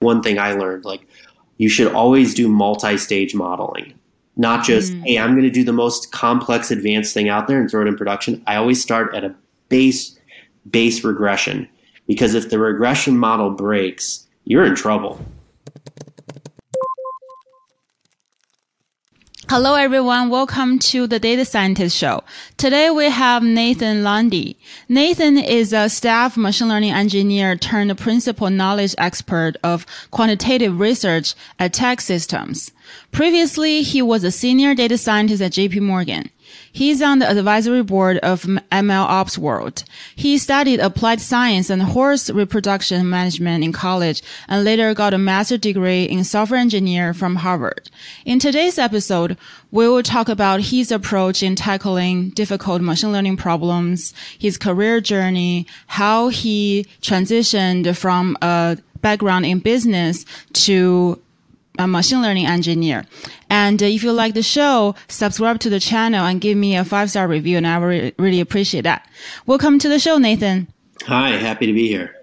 one thing I learned like you should always do multi-stage modeling. Not just, mm. hey, I'm going to do the most complex advanced thing out there and throw it in production. I always start at a base base regression because if the regression model breaks, you're in trouble. Hello, everyone. Welcome to the Data Scientist Show. Today we have Nathan Landi. Nathan is a staff machine learning engineer turned principal knowledge expert of quantitative research at TEKSystems. Previously, he was a senior data scientist at JP Morgan. He's on the advisory board of MLOps World. He studied applied science and horse reproduction management in college and later got a master's degree in software engineer from Harvard. In today's episode, we will talk about his approach in tackling difficult machine learning problems, his career journey, how he transitioned from a background in business to a machine learning engineer. And uh, if you like the show, subscribe to the channel and give me a five star review, and I would really appreciate that. Welcome to the show, Nathan. Hi, happy to be here.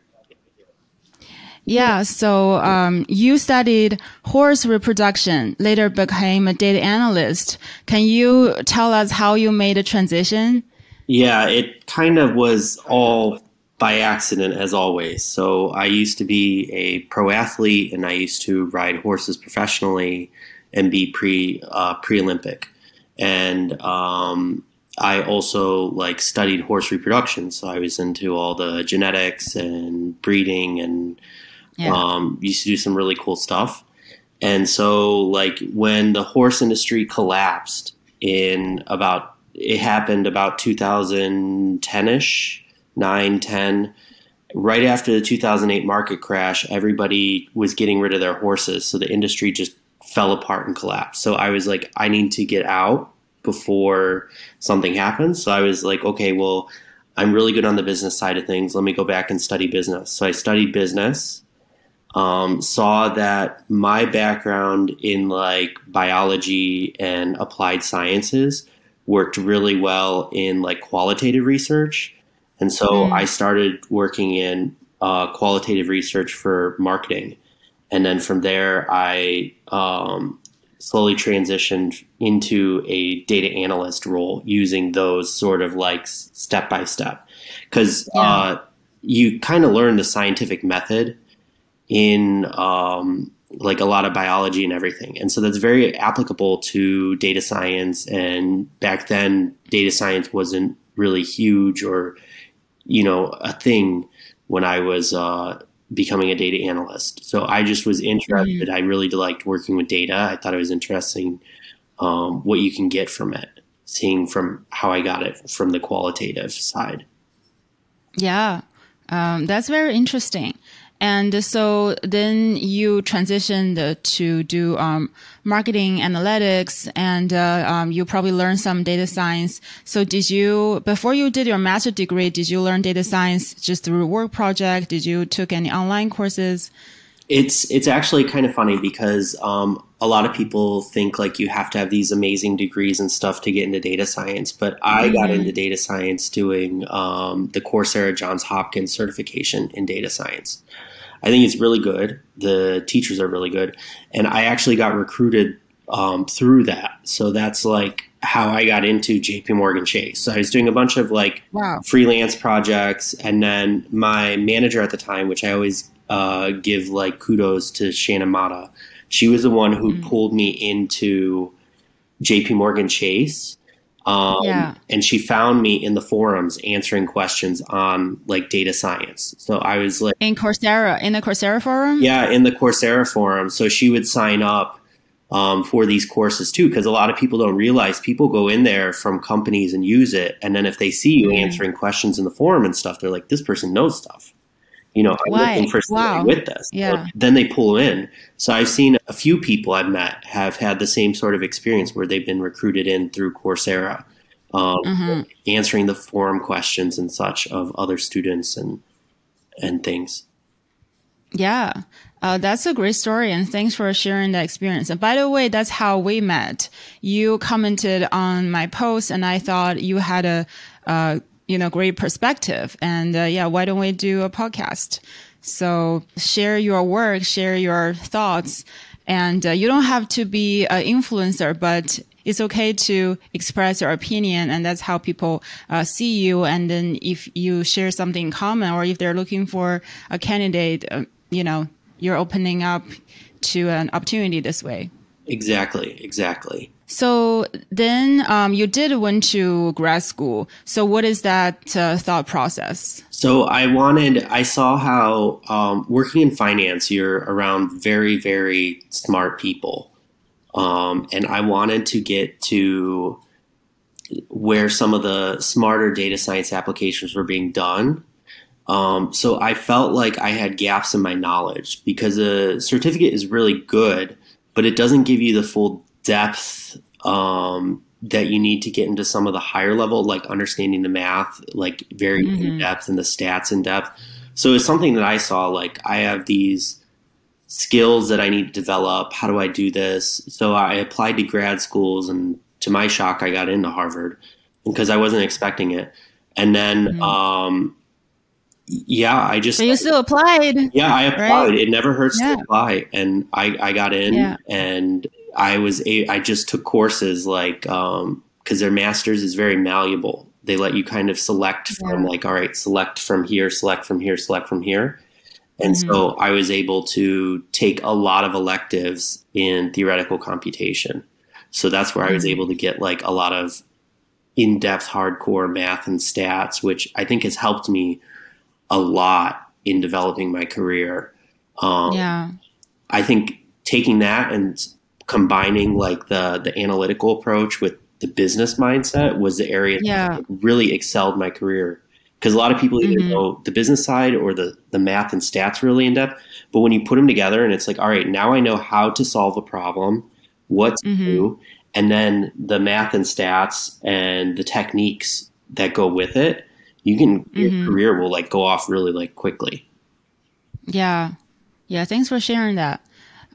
Yeah, so um, you studied horse reproduction, later became a data analyst. Can you tell us how you made a transition? Yeah, it kind of was all by accident as always. So I used to be a pro athlete and I used to ride horses professionally and be pre uh, pre Olympic. And um, I also like studied horse reproduction, so I was into all the genetics and breeding and yeah. um, used to do some really cool stuff. And so, like when the horse industry collapsed in about it happened about 2010 ish 9, 10. Right after the 2008 market crash, everybody was getting rid of their horses. So the industry just fell apart and collapsed. So I was like, I need to get out before something happens. So I was like, okay, well, I'm really good on the business side of things. Let me go back and study business. So I studied business. Um, saw that my background in like biology and applied sciences worked really well in like qualitative research and so mm. I started working in uh, qualitative research for marketing. And then from there, I um, slowly transitioned into a data analyst role using those sort of like step by step. Because yeah. uh, you kind of learn the scientific method in um, like a lot of biology and everything. And so that's very applicable to data science. And back then, data science wasn't really huge or you know, a thing when I was uh, becoming a data analyst. So I just was interested. Mm-hmm. I really liked working with data. I thought it was interesting um, what you can get from it, seeing from how I got it from the qualitative side. Yeah, um, that's very interesting. And so then you transitioned to do um, marketing analytics and uh, um, you probably learned some data science. So did you, before you did your master degree, did you learn data science just through work project? Did you took any online courses? It's, it's actually kind of funny because um, a lot of people think like you have to have these amazing degrees and stuff to get into data science, but I mm-hmm. got into data science doing um, the Coursera Johns Hopkins certification in data science. I think it's really good. The teachers are really good, and I actually got recruited um, through that. So that's like how I got into JP Morgan Chase. So I was doing a bunch of like wow. freelance projects, and then my manager at the time, which I always uh, give like kudos to Shannon Mata, she was the one who mm. pulled me into JP Morgan Chase um, yeah. And she found me in the forums answering questions on like data science. So I was like in Coursera, in the Coursera forum. Yeah, in the Coursera forum. So she would sign up um, for these courses too, because a lot of people don't realize people go in there from companies and use it, and then if they see you mm. answering questions in the forum and stuff, they're like, "This person knows stuff." You know, I'm Why? looking for somebody wow. with this. Yeah. So then they pull in. So I've seen a few people I've met have had the same sort of experience where they've been recruited in through Coursera, um, mm-hmm. answering the forum questions and such of other students and and things. Yeah. Uh, that's a great story, and thanks for sharing that experience. And by the way, that's how we met. You commented on my post, and I thought you had a, uh, you know, great perspective. And uh, yeah, why don't we do a podcast? So share your work, share your thoughts, and uh, you don't have to be an influencer, but it's okay to express your opinion, and that's how people uh, see you. And then if you share something in common, or if they're looking for a candidate, uh, you know, you're opening up to an opportunity this way. Exactly, exactly. So then um, you did went to grad school. So what is that uh, thought process? So I wanted, I saw how um, working in finance, you're around very, very smart people. Um, and I wanted to get to where some of the smarter data science applications were being done. Um, so I felt like I had gaps in my knowledge because a certificate is really good, but it doesn't give you the full depth um, that you need to get into some of the higher level, like understanding the math, like very mm-hmm. in depth and the stats in depth. So it's something that I saw like I have these skills that I need to develop. How do I do this? So I applied to grad schools, and to my shock, I got into Harvard because I wasn't expecting it. And then, mm-hmm. um, yeah, I just. But you still applied. Yeah, I applied. Right? It never hurts yeah. to apply, and I I got in, yeah. and I was a, I just took courses like um because um, their masters is very malleable. They let you kind of select from yeah. like all right, select from here, select from here, select from here. And mm-hmm. so I was able to take a lot of electives in theoretical computation. So that's where mm-hmm. I was mm-hmm. able to get like a lot of in depth hardcore math and stats, which I think has helped me a lot in developing my career. Um, yeah. I think taking that and combining like the the analytical approach with the business mindset was the area yeah. that really excelled my career because a lot of people either mm-hmm. know the business side or the the math and stats really in depth but when you put them together and it's like all right now i know how to solve a problem what to mm-hmm. do and then the math and stats and the techniques that go with it you can mm-hmm. your career will like go off really like quickly yeah yeah thanks for sharing that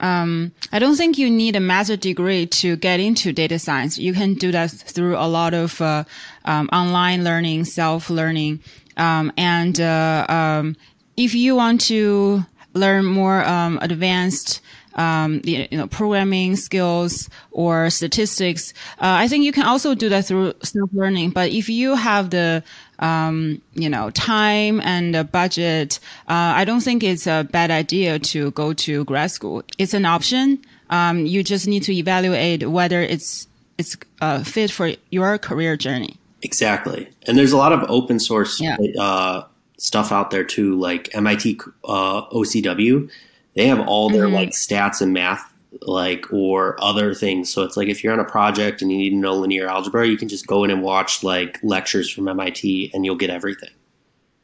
um, I don't think you need a master degree to get into data science. You can do that through a lot of uh, um, online learning, self learning, um, and uh, um, if you want to learn more um, advanced um, you know, programming skills or statistics. Uh, I think you can also do that through self-learning. But if you have the, um, you know, time and the budget, uh, I don't think it's a bad idea to go to grad school. It's an option. Um, you just need to evaluate whether it's it's uh, fit for your career journey. Exactly, and there's a lot of open source yeah. Uh, stuff out there too, like MIT uh, OCW they have all their mm-hmm. like stats and math like or other things. So it's like if you're on a project and you need to know linear algebra, you can just go in and watch like lectures from MIT and you'll get everything.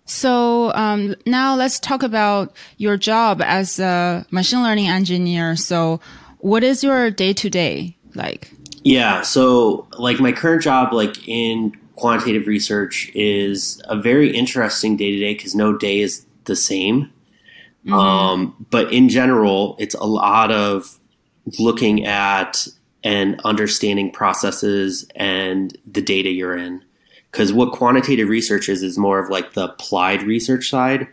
So um, now let's talk about your job as a machine learning engineer. So what is your day to day like? Yeah, so like my current job, like in quantitative research, is a very interesting day to day because no day is the same. Mm-hmm. Um, but in general, it's a lot of looking at and understanding processes and the data you're in. Because what quantitative research is, is more of like the applied research side,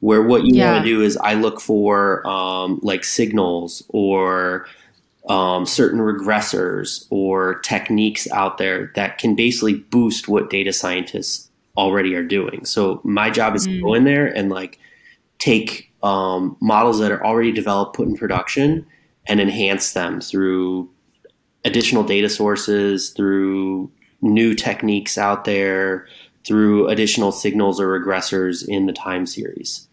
where what you yeah. want to do is I look for um, like signals or um, certain regressors or techniques out there that can basically boost what data scientists already are doing. So my job is mm. to go in there and like take um, models that are already developed, put in production, and enhance them through additional data sources, through new techniques out there, through additional signals or regressors in the time series.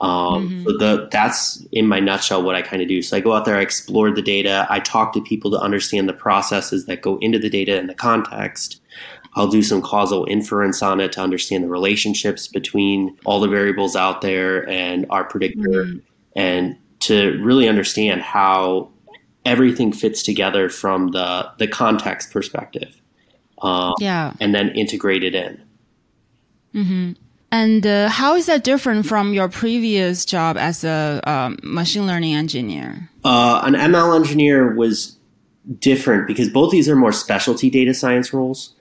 Um, mm-hmm. So the, that's in my nutshell what I kind of do. So I go out there, I explore the data, I talk to people to understand the processes that go into the data and the context. I'll do some causal inference on it to understand the relationships between all the variables out there and our predictor mm-hmm. and to really understand how everything fits together from the, the context perspective. Um, yeah. And then integrate it in. Mm-hmm. And uh, how is that different from your previous job as a um, machine learning engineer? Uh, an ML engineer was different because both these are more specialty data science roles.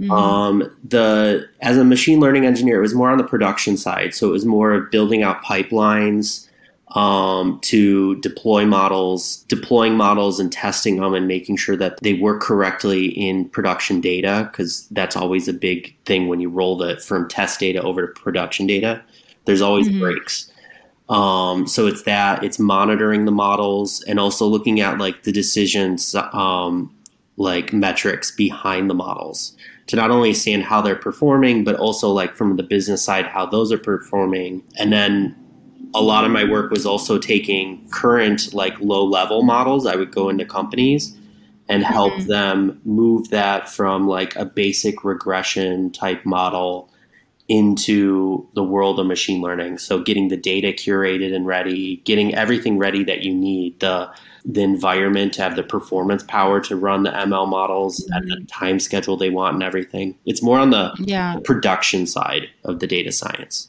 Mm-hmm. Um, the as a machine learning engineer, it was more on the production side. So it was more of building out pipelines um, to deploy models, deploying models and testing them and making sure that they work correctly in production data, because that's always a big thing when you roll the from test data over to production data. There's always mm-hmm. breaks. Um, so it's that it's monitoring the models and also looking at like the decisions, um, like metrics behind the models to not only understand how they're performing, but also like from the business side, how those are performing. And then a lot of my work was also taking current like low level models. I would go into companies and help mm-hmm. them move that from like a basic regression type model into the world of machine learning. So getting the data curated and ready, getting everything ready that you need, the the environment to have the performance power to run the ML models mm-hmm. at the mm-hmm. time schedule they want and everything. It's more on the yeah. production side of the data science.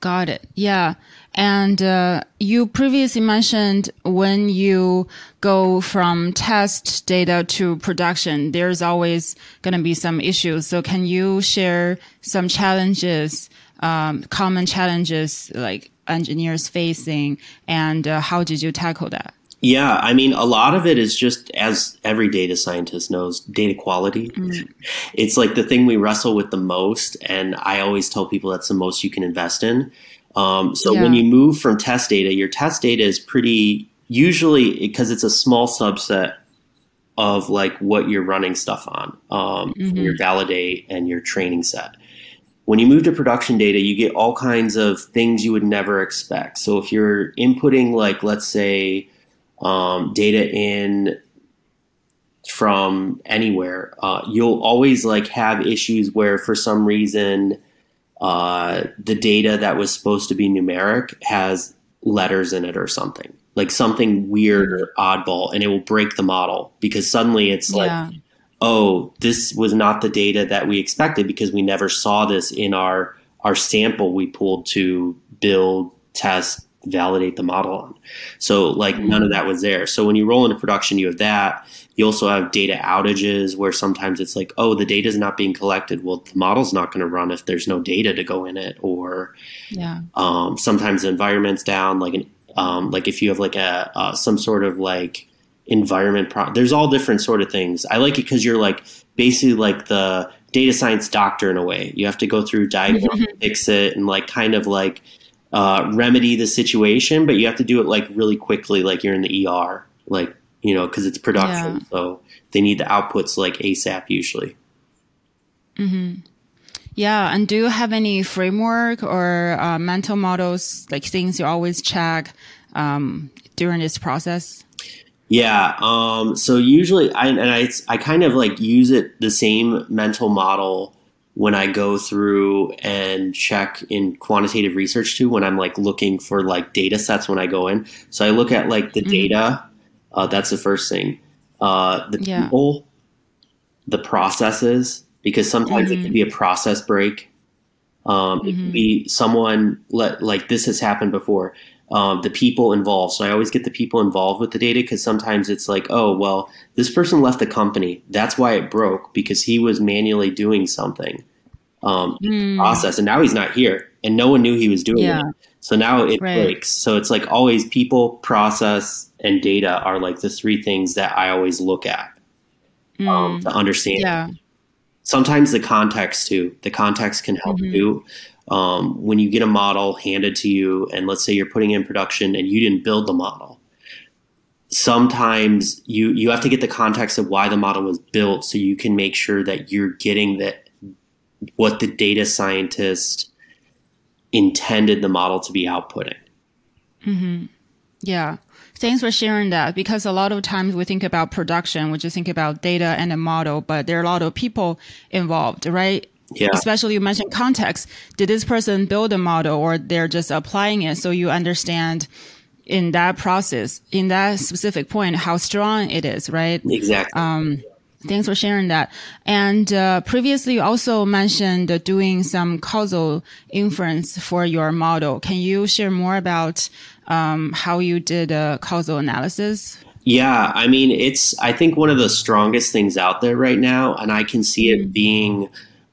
Got it. Yeah. And uh, you previously mentioned when you go from test data to production, there's always going to be some issues. So can you share some challenges, um, common challenges like engineers facing, and uh, how did you tackle that? Yeah, I mean, a lot of it is just, as every data scientist knows, data quality. Mm. It's like the thing we wrestle with the most. And I always tell people that's the most you can invest in. Um, so yeah. when you move from test data, your test data is pretty, usually, because it's a small subset of like what you're running stuff on, um, mm-hmm. your validate and your training set. When you move to production data, you get all kinds of things you would never expect. So if you're inputting, like, let's say, um, data in from anywhere, uh, you'll always like have issues where for some reason uh, the data that was supposed to be numeric has letters in it or something like something weird or oddball and it will break the model because suddenly it's like oh this was not the data that we expected because we never saw this in our our sample we pulled to build test validate the model on. So like mm-hmm. none of that was there. So when you roll into production, you have that. You also have data outages where sometimes it's like, oh, the data is not being collected. Well, the model's not going to run if there's no data to go in it. Or yeah. um, sometimes the environment's down. Like an, um, like if you have like a uh, some sort of like environment. Pro- there's all different sort of things. I like it because you're like basically like the data science doctor in a way. You have to go through diagram, fix it, and like kind of like uh, remedy the situation, but you have to do it like really quickly, like you're in the ER, like you know, because it's production, yeah. so they need the outputs like ASAP usually. Mm-hmm. Yeah, and do you have any framework or uh, mental models, like things you always check um, during this process? Yeah. Um, so usually, I and I I kind of like use it the same mental model when I go through and check in quantitative research too, when I'm like looking for like data sets when I go in. So I look at like the mm-hmm. data. Uh, that's the first thing. Uh, the yeah. people, the processes, because sometimes mm-hmm. it can be a process break. Um, mm-hmm. It can be someone let like this has happened before. Um, the people involved. So I always get the people involved with the data because sometimes it's like, oh, well, this person left the company. That's why it broke because he was manually doing something um, mm. process, and now he's not here, and no one knew he was doing yeah. it. So now it right. breaks. So it's like always people, process, and data are like the three things that I always look at mm. um, to understand. Yeah. Sometimes the context too. The context can help mm-hmm. you. Um, when you get a model handed to you, and let's say you're putting in production and you didn't build the model, sometimes you you have to get the context of why the model was built, so you can make sure that you're getting the what the data scientist intended the model to be outputting. Mm-hmm. Yeah. Thanks for sharing that because a lot of times we think about production, we just think about data and a model, but there are a lot of people involved, right? Yeah. Especially you mentioned context. Did this person build a model or they're just applying it so you understand in that process, in that specific point, how strong it is, right? Exactly. Um, Thanks for sharing that. And uh, previously, you also mentioned doing some causal inference for your model. Can you share more about um, how you did a causal analysis? Yeah, I mean, it's I think one of the strongest things out there right now, and I can see it being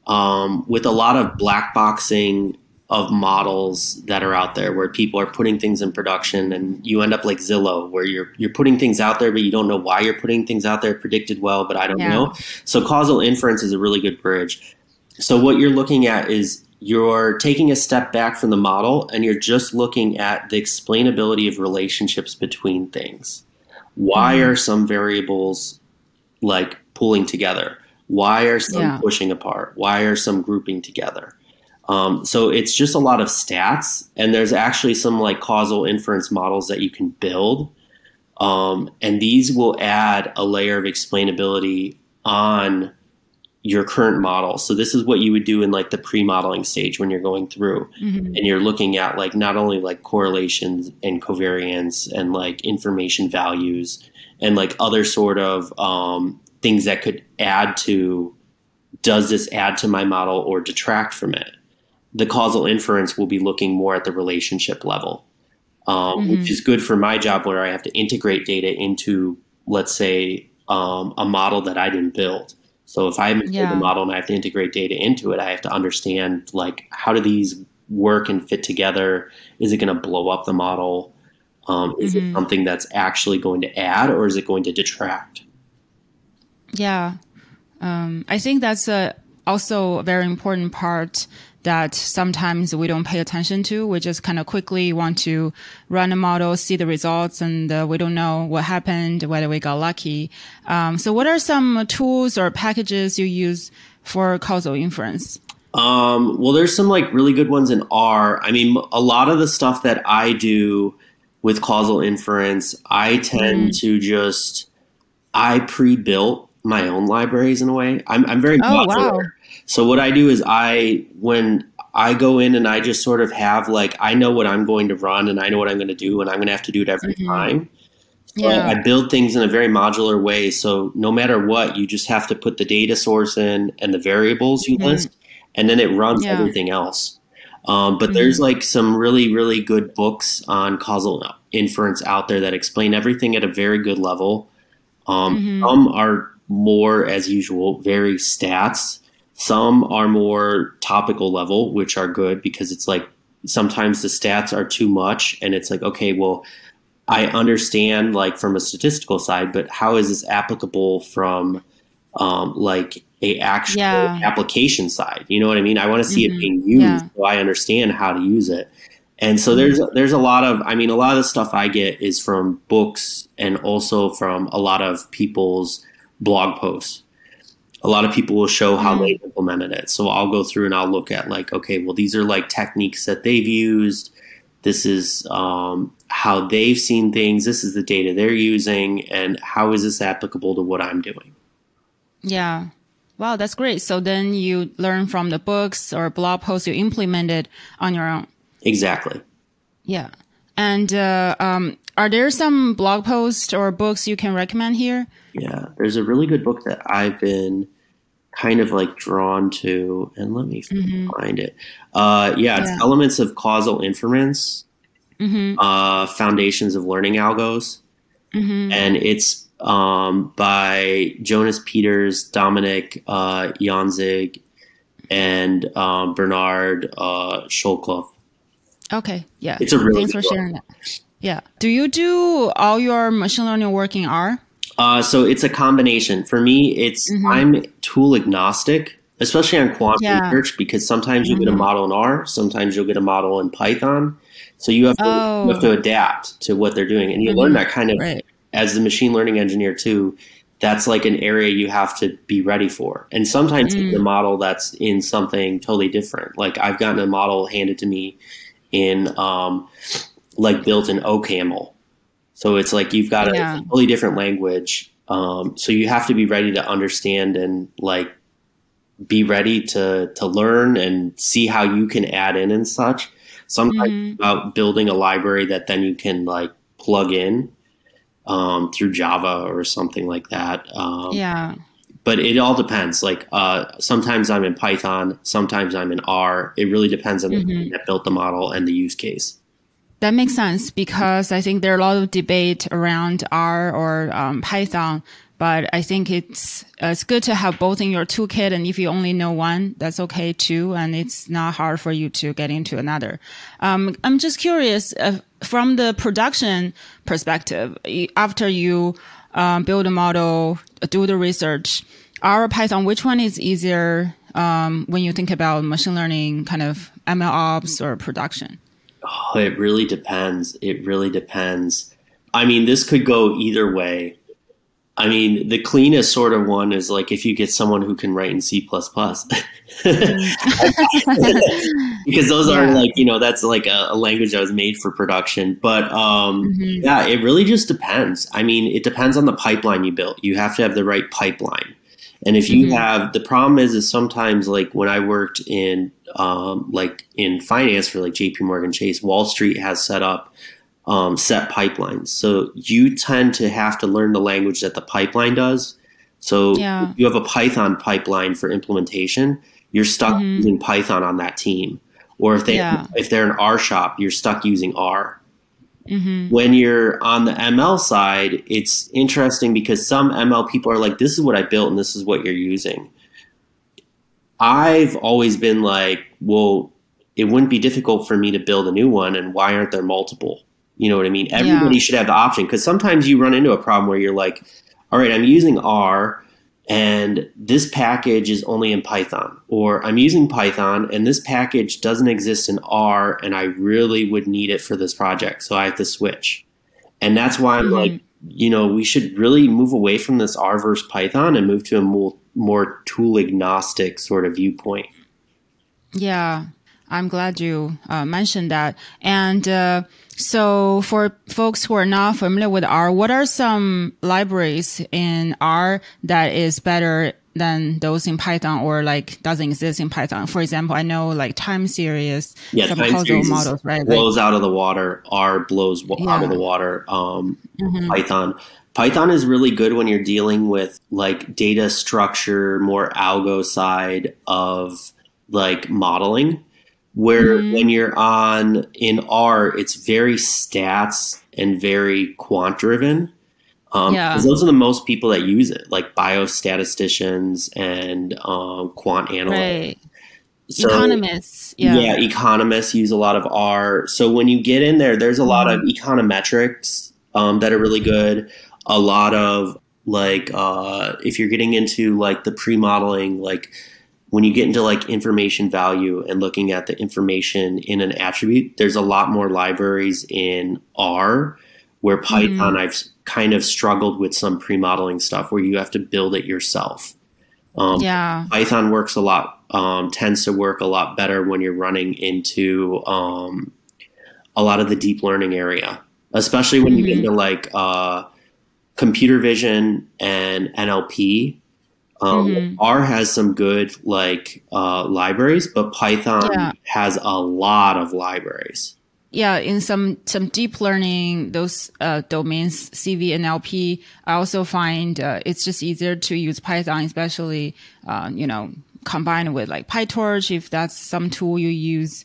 um, with a lot of black boxing of models that are out there where people are putting things in production and you end up like Zillow where you're you're putting things out there but you don't know why you're putting things out there predicted well but I don't Yeah. know. So causal inference is a really good bridge. So what you're looking at is you're taking a step back from the model and you're just looking at the explainability of relationships between things. Why Mhm. are some variables like pulling together? Why are some Yeah. pushing apart? Why are some grouping together? Um, so it's just a lot of stats, and there's actually some like causal inference models that you can build, um, and these will add a layer of explainability on your current model. So this is what you would do in like the pre-modeling stage when you're going through Mhm. and you're looking at like not only like correlations and covariance and like information values and like other sort of um, things that could add to does this add to my model or detract from it the causal inference will be looking more at the relationship level um, Mhm. which is good for my job where i have to integrate data into let's say um, a model that i didn't build so if i haven't built Yeah. a model and i have to integrate data into it i have to understand like how do these work and fit together is it going to blow up the model um, is Mhm. it something that's actually going to add or is it going to detract Yeah. Um, I think that's a, also a very important part that sometimes we don't pay attention to. We just kind of quickly want to run a model, see the results, and uh, we don't know what happened, whether we got lucky. Um, so what are some tools or packages you use for causal inference? Um, well, there's some like really good ones in R. I mean, a lot of the stuff that I do with causal inference, I tend Mm-hmm. to just I pre-built my own libraries in a way. I'm I'm very Oh, modular. wow. So what I do is I when I go in and I just sort of have like I know what I'm going to run and I know what I'm going to do and I'm going to have to do it every Mhm. time. So Yeah. I build things in a very modular way. So no matter what, you just have to put the data source in and the variables you Mhm. list, and then it runs Yeah. everything else. Um, but there's like some really, really good books on causal inference out there that explain everything at a very good level. Um, Mhm. Some are more, as usual, very stats. Some are more topical level, which are good because it's like sometimes the stats are too much, and it's like, okay, well, I understand like from a statistical side, but how is this applicable from um, like a actual Yeah. application side? You know what I mean? I want to see Mhm. it being used Yeah. so I understand how to use it. And so Mhm. there's there's a lot of I mean a lot of the stuff I get is from books and also from a lot of people's blog posts. A lot of people will show how Mhm. they implemented it. So I'll go through and I'll look at like okay, well these are like techniques that they've used. This is um, how they've seen things. This is the data they're using, and how is this applicable to what I'm doing? Yeah. Wow, that's great. So then you learn from the books or blog posts you implemented on your own. Exactly. Yeah. And uh, um, are there some blog posts or books you can recommend here? Yeah, there's a really good book that I've been kind of like drawn to, and let me Mhm. find it. Uh, yeah, it's Yeah. Elements of Causal Inference, Mm-hmm. uh, Foundations of Learning Algos, Mm-hmm. and it's um, by Jonas Peters, Dominik uh, Janzing, and um, Bernhard uh, Scholkopf. Okay. Yeah. It's a really Thanks for book. sharing that. Yeah. Do you do all your machine learning work in R? Uh, so it's a combination. For me, it's Mhm. I'm tool agnostic, especially on quant Yeah. research, because sometimes you get a Mhm. model in R, sometimes you'll get a model in Python. So you have to Oh. you have to adapt to what they're doing, and you Mhm. learn that kind of Right. as the machine learning engineer too. That's like an area you have to be ready for, and sometimes Mm. a model that's in something totally different. Like I've gotten a model handed to me in um, like built in OCaml. So it's like you've got a Yeah. totally different language. Um, so you have to be ready to understand and like be ready to to learn and see how you can add in and such. Sometimes Mhm. it's about building a library that then you can like plug in um, through Java or something like that. Um, Yeah. But it all depends. Like uh, sometimes I'm in Python, sometimes I'm in R. It really depends on the Mhm. team that built the model and the use case. That makes sense because I think there are a lot of debate around R or um, Python, but I think it's uh, it's good to have both in your toolkit. And if you only know one, that's okay too, and it's not hard for you to get into another. Um, I'm just curious uh, from the production perspective. After you um, build a model, do the research, R or Python, which one is easier um, when you think about machine learning, kind of ML ops or production? Oh, it really depends. It really depends. I mean, this could go either way. I mean, the cleanest sort of one is like if you get someone who can write in C plus because those yeah. are like you know that's like a, a, language that was made for production. But um, mm-hmm. yeah, it really just depends. I mean, it depends on the pipeline you built. You have to have the right pipeline. And if you mm-hmm. have the problem is is sometimes like when I worked in um, like in finance for like JP Morgan Chase, Wall Street has set up um, set pipelines. So you tend to have to learn the language that the pipeline does. So yeah. you have a Python pipeline for implementation, you're stuck mm-hmm. using Python on that team. Or if they yeah. if they're an R shop, you're stuck using R. Mm-hmm. When you're on the ML side, it's interesting because some ML people are like, this is what I built and this is what you're using. I've always been like, well, it wouldn't be difficult for me to build a new one, and why aren't there multiple? You know what I mean? Everybody yeah. should have the option because sometimes you run into a problem where you're like, all right, I'm using R and this package is only in Python, or I'm using Python and this package doesn't exist in R, and I really would need it for this project, so I have to switch. And that's why I'm mm-hmm. like, you know, we should really move away from this R versus Python and move to a more, more tool agnostic sort of viewpoint. Yeah, I'm glad you uh, mentioned that. And uh, so, for folks who are not familiar with R, what are some libraries in R that is better than those in Python or like doesn't exist in Python? For example, I know like time series, yeah, some time series models, right? Blows like, out of the water. R blows yeah. out of the water. Um, mm-hmm. Python. Python is really good when you're dealing with like data structure, more algo side of like modeling where mm-hmm. when you're on in R, it's very stats and very quant driven. Um, yeah. those are the most people that use it, like biostatisticians and um, quant analysts. Right. So, economists, yeah. yeah, economists use a lot of R. So when you get in there, there's a lot of mm-hmm. econometrics um, that are really good. A lot of like uh, if you're getting into like the pre-modeling, like when you get into like information value and looking at the information in an attribute, there's a lot more libraries in R where Python mm-hmm. I've kind of struggled with some pre-modeling stuff where you have to build it yourself. Um, yeah. Python works a lot, um, tends to work a lot better when you're running into um, a lot of the deep learning area, especially when mm-hmm. you get mm-hmm. into like uh, computer vision and NLP um, mm-hmm. R has some good like uh, libraries, but Python yeah. has a lot of libraries. Yeah, in some some deep learning those uh, domains, CV and LP, I also find uh, it's just easier to use Python, especially uh, you know combined with like PyTorch if that's some tool you use.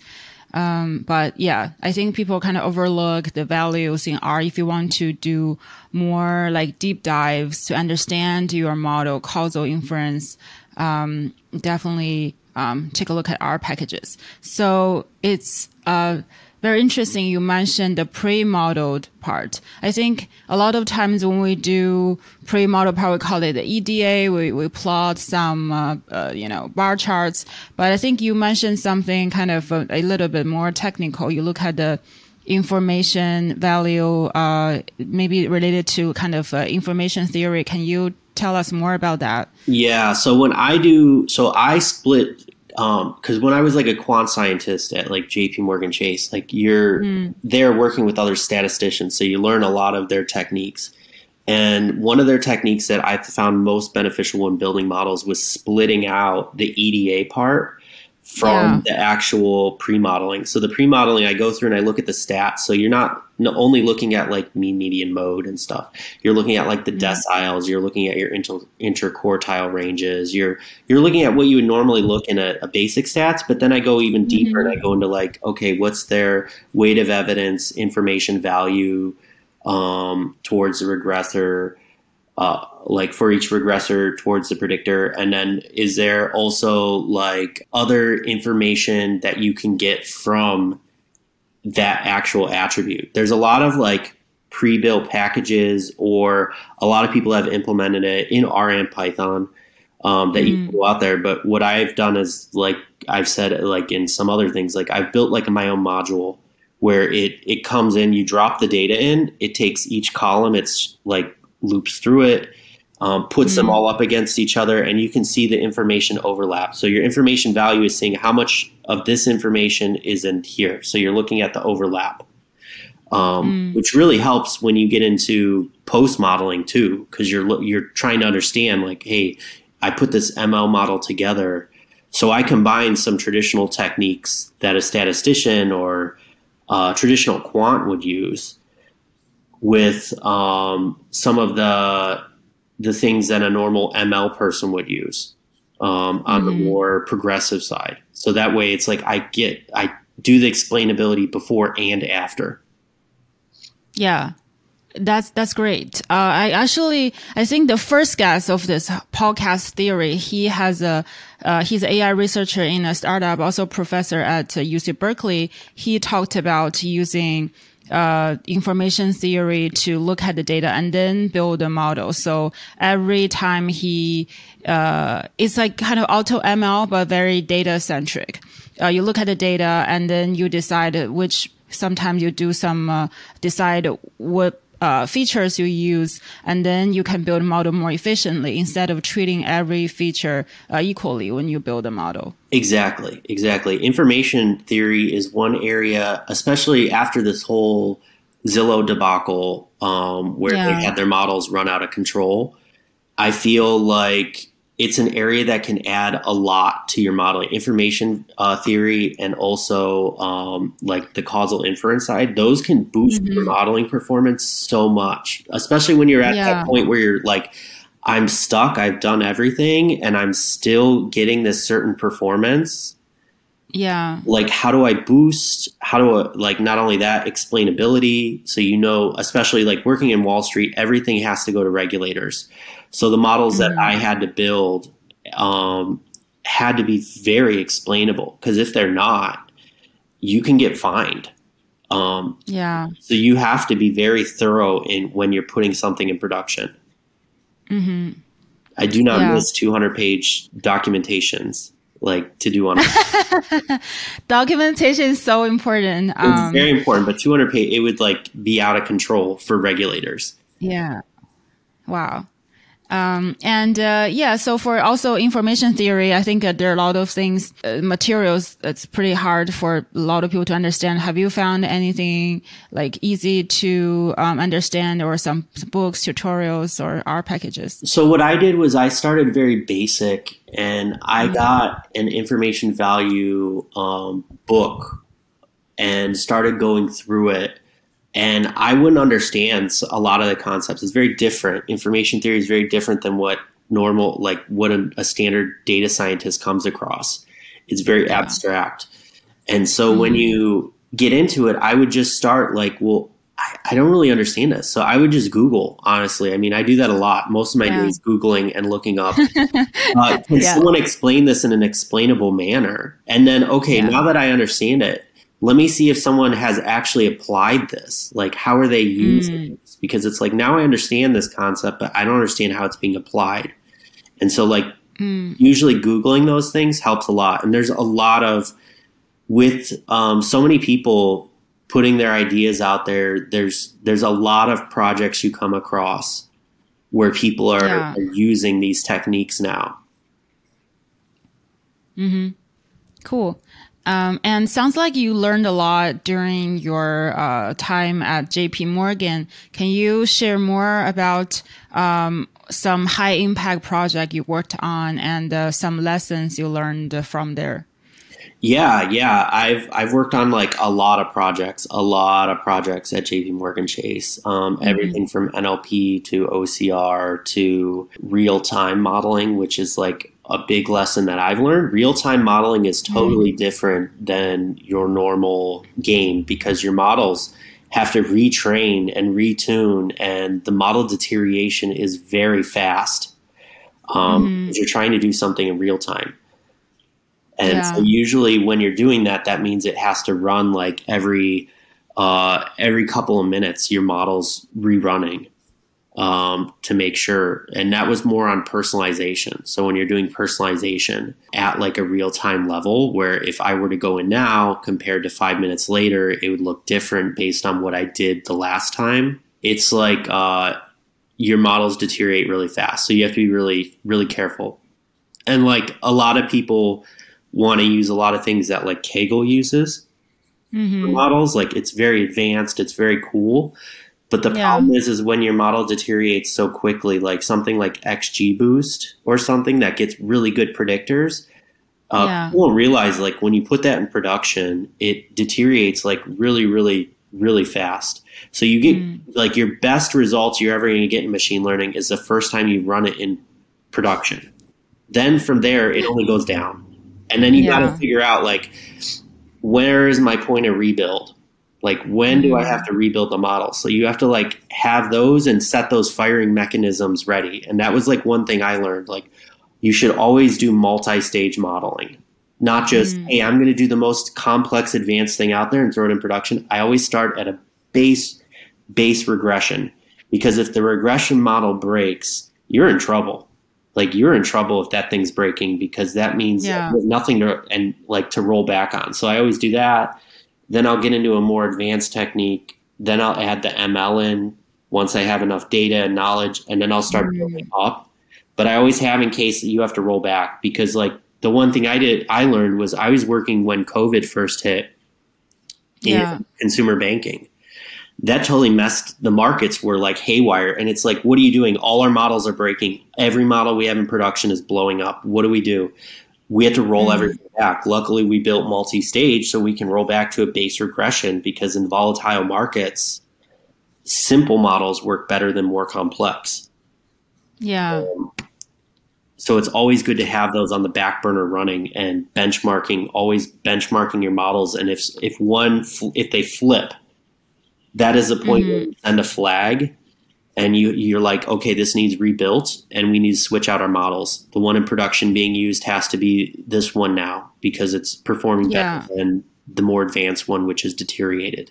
Um, but yeah, I think people kind of overlook the values in R if you want to do more like deep dives to understand your model causal inference. Um, definitely um, take a look at R packages. So it's uh, very interesting you mentioned the pre-modeled part. I think a lot of times when we do pre-modeled part, we call it the EDA. We, we plot some, uh, uh, you know, bar charts. But I think you mentioned something kind of a, a little bit more technical. You look at the information value, uh, maybe related to kind of uh, information theory. Can you tell us more about that? Yeah. So when I do, so I split because um, when I was like a quant scientist at like J.P. Morgan Chase, like you're mm. there working with other statisticians, so you learn a lot of their techniques. And one of their techniques that I found most beneficial when building models was splitting out the EDA part from yeah. the actual pre-modeling. So the pre-modeling, I go through and I look at the stats. So you're not only looking at like mean, median, mode and stuff. You're looking at like the mm-hmm. deciles. You're looking at your inter interquartile ranges. You're you're looking at what you would normally look in a, a basic stats. But then I go even deeper mm-hmm. and I go into like, okay, what's their weight of evidence, information value um, towards the regressor? Uh, like for each regressor towards the predictor? And then is there also like other information that you can get from that actual attribute? There's a lot of like pre-built packages or a lot of people have implemented it in r and python um, that mm. you can go out there. But what i've done is like i've said like in some other things like i've built like my own module where it it comes in you drop the data in it takes each column it's like loops through it, um, puts mm-hmm. them all up against each other, and you can see the information overlap. So your information value is seeing how much of this information is in here. So you're looking at the overlap, um, mm. which really helps when you get into post modeling too, because you're you're trying to understand like, hey, I put this ML model together. So I combine some traditional techniques that a statistician or uh, traditional quant would use with um, some of the the things that a normal ML person would use um, on mm-hmm. the more progressive side. So that way, it's like I get I do the explainability before and after. Yeah, that's that's great. Uh, I actually I think the first guest of this podcast theory, he has a uh, he's an AI researcher in a startup, also professor at UC Berkeley. He talked about using uh, information theory to look at the data and then build a model. So every time he, uh, it's like kind of auto ML, but very data centric. Uh, you look at the data and then you decide which, sometimes you do some, uh, decide what uh, features you use, and then you can build a model more efficiently instead of treating every feature uh, equally when you build a model. Exactly, exactly. Information theory is one area, especially after this whole Zillow debacle, um, where yeah. they had their models run out of control. I feel like it's an area that can add a lot to your modeling information uh, theory and also um, like the causal inference side those can boost mm-hmm. your modeling performance so much especially when you're at yeah. that point where you're like i'm stuck i've done everything and i'm still getting this certain performance yeah like how do i boost how do i like not only that explainability so you know especially like working in wall street everything has to go to regulators so the models mm-hmm. that I had to build um, had to be very explainable because if they're not, you can get fined. Um, yeah. So you have to be very thorough in when you're putting something in production. Mm-hmm. I do not yeah. miss 200 page documentations like to do on documentation is so important um, it's very important but 200 page it would like be out of control for regulators. Yeah. Wow um, and uh, yeah, so for also information theory, I think uh, there are a lot of things, uh, materials that's pretty hard for a lot of people to understand. Have you found anything like easy to um, understand or some books, tutorials, or R packages? So what I did was I started very basic and I mm-hmm. got an information value um, book and started going through it and I wouldn't understand a lot of the concepts. It's very different. Information theory is very different than what normal, like what a, a standard data scientist comes across. It's very yeah. abstract. And so mm-hmm. when you get into it, I would just start like, well, I, I, don't really understand this. So I would just Google, honestly. I mean, I do that a lot. Most of my yeah. days Googling and looking up. uh, can yeah. someone explain this in an explainable manner? And then, okay, now that I understand it, let me see if someone has actually applied this. Like, how are they using mm. this? Because it's like, now I understand this concept, but I don't understand how it's being applied. And so, like, mm. usually Googling those things helps a lot. And there's a lot of, with um, so many people putting their ideas out there, there's, there's a lot of projects you come across where people are, yeah. are using these techniques now. Mm-hmm. Cool. Um, and sounds like you learned a lot during your uh, time at JP Morgan. Can you share more about um, some high impact project you worked on and uh, some lessons you learned from there? Yeah, yeah. I've I've worked on like a lot of projects, a lot of projects at JP Morgan Chase. Um, mm-hmm. Everything from NLP to OCR to real time modeling, which is like a big lesson that I've learned. Real time modeling is mm-hmm. totally mm-hmm. different than your normal game because your models have to retrain and retune, and the model deterioration is very fast. Um, mm-hmm. You're trying to do something in real time. And yeah. so usually when you're doing that, that means it has to run like every uh, every couple of minutes. Your model's rerunning um, to make sure. And that was more on personalization. So when you're doing personalization at like a real time level, where if I were to go in now compared to five minutes later, it would look different based on what I did the last time. It's like uh, your models deteriorate really fast. So you have to be really, really careful. And like a lot of people want to use a lot of things that like Kaggle uses mm-hmm. models. Like it's very advanced, it's very cool. But the yeah. problem is, is when your model deteriorates so quickly, like something like XGBoost or something that gets really good predictors. Uh, yeah. People don't realize like when you put that in production, it deteriorates like really, really, really fast. So you get mm. like your best results you're ever going to get in machine learning is the first time you run it in production. Then from there, it only goes down. And then you yeah. got to figure out like, where is my point of rebuild? Like, when do I have to rebuild the model? So you have to like have those and set those firing mechanisms ready. And that was like one thing I learned. Like, you should always do multi-stage modeling, not just mm. hey, I'm going to do the most complex, advanced thing out there and throw it in production. I always start at a base base regression because if the regression model breaks, you're in trouble like you're in trouble if that thing's breaking because that means yeah. nothing to and like to roll back on. So I always do that. Then I'll get into a more advanced technique. Then I'll add the ML in once I have enough data and knowledge, and then I'll start mm-hmm. building up. But I always have in case that you have to roll back because like the one thing I did I learned was I was working when COVID first hit yeah. consumer banking that totally messed the markets were like haywire and it's like what are you doing all our models are breaking every model we have in production is blowing up what do we do we had to roll mm-hmm. everything back luckily we built multi-stage so we can roll back to a base regression because in volatile markets simple models work better than more complex yeah um, so it's always good to have those on the back burner running and benchmarking always benchmarking your models and if if one if they flip that is the point mm-hmm. where you send a flag and you you're like, okay, this needs rebuilt and we need to switch out our models. The one in production being used has to be this one now because it's performing yeah. better than the more advanced one which is deteriorated.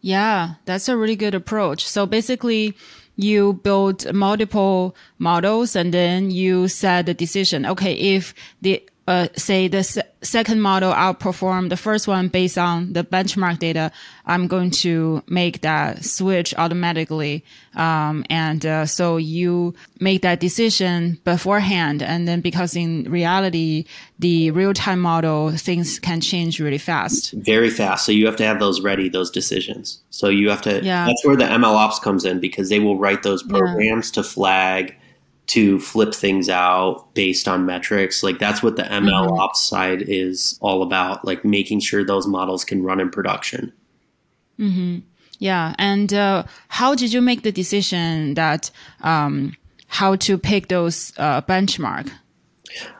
Yeah, that's a really good approach. So basically you build multiple models and then you set the decision. Okay, if the uh, say the se- second model outperform the first one based on the benchmark data, I'm going to make that switch automatically. Um, and uh, so you make that decision beforehand. And then because in reality, the real time model, things can change really fast. Very fast. So you have to have those ready, those decisions. So you have to, yeah. that's where the ML ops comes in because they will write those programs yeah. to flag to flip things out based on metrics. Like that's what the ML mm-hmm. ops side is all about, like making sure those models can run in production. Mm-hmm. Yeah. And uh, how did you make the decision that um, how to pick those uh, benchmark?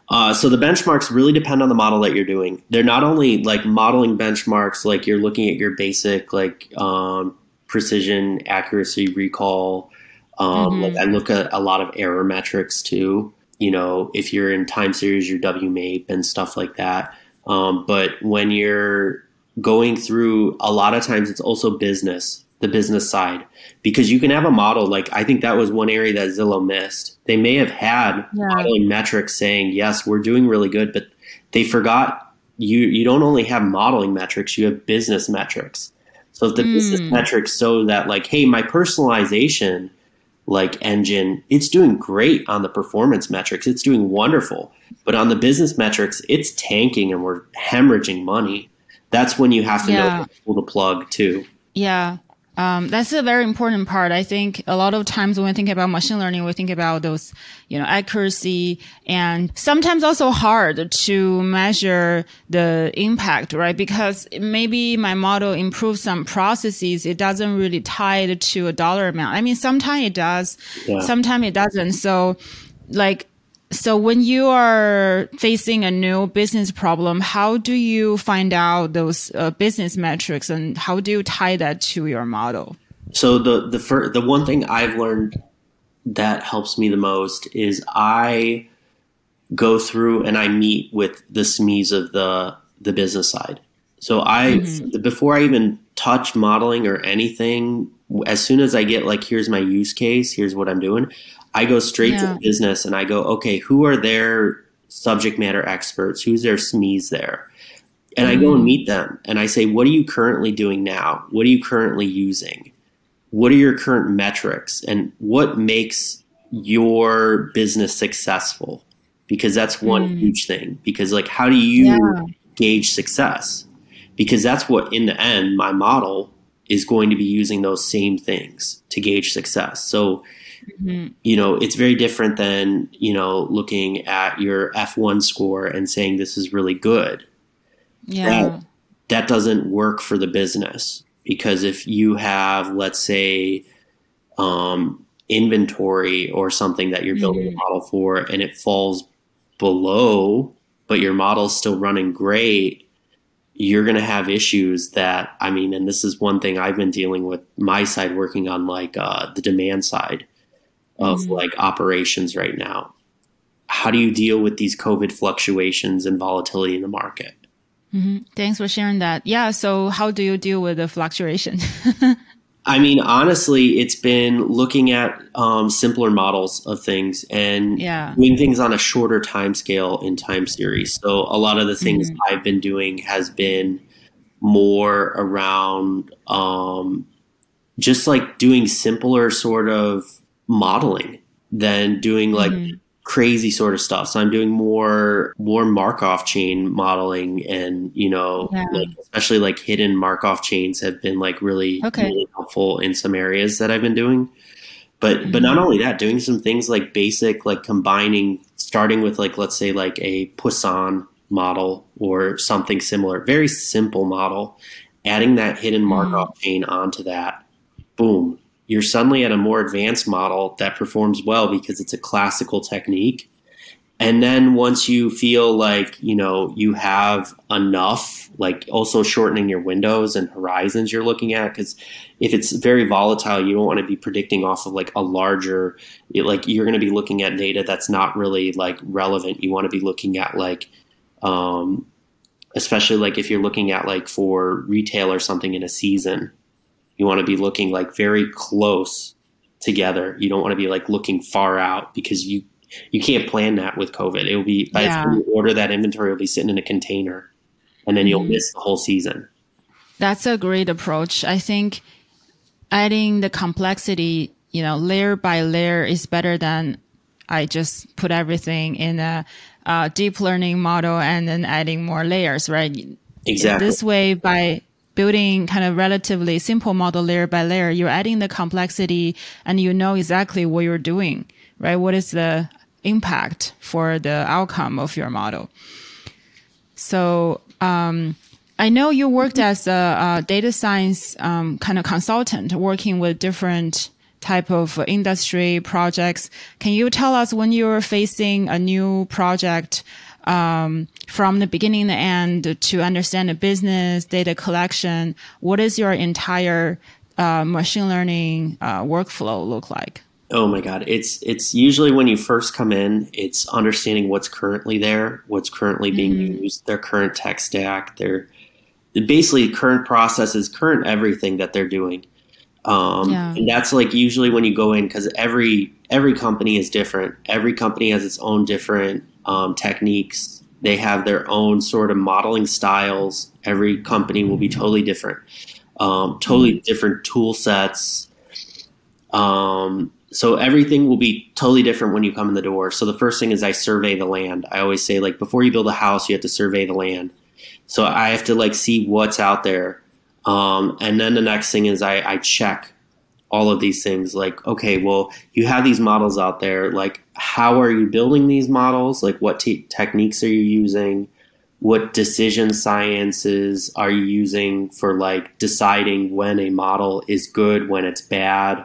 Uh, so the benchmarks really depend on the model that you're doing. They're not only like modeling benchmarks, like you're looking at your basic like um, precision, accuracy, recall, um, mm-hmm. Like I look at a lot of error metrics too. You know, if you're in time series, your WMAP and stuff like that. Um, but when you're going through, a lot of times it's also business, the business side, because you can have a model. Like I think that was one area that Zillow missed. They may have had yeah. modeling metrics saying, yes, we're doing really good, but they forgot you. You don't only have modeling metrics; you have business metrics. So if the mm. business metrics show that, like, hey, my personalization like engine, it's doing great on the performance metrics. It's doing wonderful. But on the business metrics, it's tanking and we're hemorrhaging money. That's when you have to yeah. know to pull the plug too. Yeah. Um, that's a very important part. I think a lot of times when we think about machine learning, we think about those, you know, accuracy and sometimes also hard to measure the impact, right? Because maybe my model improves some processes. It doesn't really tie it to a dollar amount. I mean, sometimes it does, yeah. sometimes it doesn't. So like, so when you are facing a new business problem, how do you find out those uh, business metrics and how do you tie that to your model? So the the fir- the one thing I've learned that helps me the most is I go through and I meet with the SMEs of the the business side. So I mm-hmm. before I even touch modeling or anything, as soon as I get like here's my use case, here's what I'm doing, I go straight yeah. to the business and I go, okay, who are their subject matter experts? Who's their SMEs there? And mm-hmm. I go and mm-hmm. meet them and I say, what are you currently doing now? What are you currently using? What are your current metrics? And what makes your business successful? Because that's one mm. huge thing. Because, like, how do you yeah. gauge success? Because that's what, in the end, my model is going to be using those same things to gauge success. So, Mm-hmm. You know, it's very different than, you know, looking at your F1 score and saying this is really good. Yeah. That, that doesn't work for the business because if you have, let's say, um, inventory or something that you're building mm-hmm. a model for and it falls below, but your model's still running great, you're going to have issues that, I mean, and this is one thing I've been dealing with my side working on like uh, the demand side of mm-hmm. like operations right now. How do you deal with these COVID fluctuations and volatility in the market? Mm-hmm. Thanks for sharing that. Yeah. So, how do you deal with the fluctuation? I mean, honestly, it's been looking at um, simpler models of things and yeah. doing things on a shorter time scale in time series. So, a lot of the things mm-hmm. I've been doing has been more around um, just like doing simpler sort of modeling than doing like mm-hmm. crazy sort of stuff. So I'm doing more more Markov chain modeling and you know yeah. like, especially like hidden Markov chains have been like really, okay. really helpful in some areas that I've been doing. But mm-hmm. but not only that, doing some things like basic like combining starting with like let's say like a Poisson model or something similar, very simple model, adding that hidden mm-hmm. Markov mm-hmm. chain onto that, boom, you're suddenly at a more advanced model that performs well because it's a classical technique. And then once you feel like, you know, you have enough, like also shortening your windows and horizons you're looking at, because if it's very volatile, you don't want to be predicting off of like a larger, like you're going to be looking at data that's not really like relevant. You want to be looking at like, um, especially like if you're looking at like for retail or something in a season, you want to be looking like very close together. You don't want to be like looking far out because you you can't plan that with COVID. It will be by yeah. the time you order that inventory, it'll be sitting in a container, and then you'll mm-hmm. miss the whole season. That's a great approach. I think adding the complexity, you know, layer by layer is better than I just put everything in a, a deep learning model and then adding more layers, right? Exactly. This way, by building kind of relatively simple model layer by layer, you're adding the complexity and you know exactly what you're doing, right? What is the impact for the outcome of your model? So, um, I know you worked as a, a data science um, kind of consultant, working with different type of industry projects. Can you tell us when you're facing a new project? Um, from the beginning to end to understand the business, data collection? What is your entire uh, machine learning uh, workflow look like? Oh my God. It's it's usually when you first come in, it's understanding what's currently there, what's currently being mm-hmm. used, their current tech stack, their basically current processes, current everything that they're doing. Um, yeah. and that's like usually when you go in because every every company is different. Every company has its own different um, techniques. They have their own sort of modeling styles. Every company will be totally different, um, totally mm-hmm. different tool sets. Um, so everything will be totally different when you come in the door. So the first thing is I survey the land. I always say like before you build a house, you have to survey the land. So I have to like see what's out there. Um, and then the next thing is I, I check all of these things like, okay, well, you have these models out there. Like, how are you building these models? Like, what te- techniques are you using? What decision sciences are you using for like deciding when a model is good, when it's bad?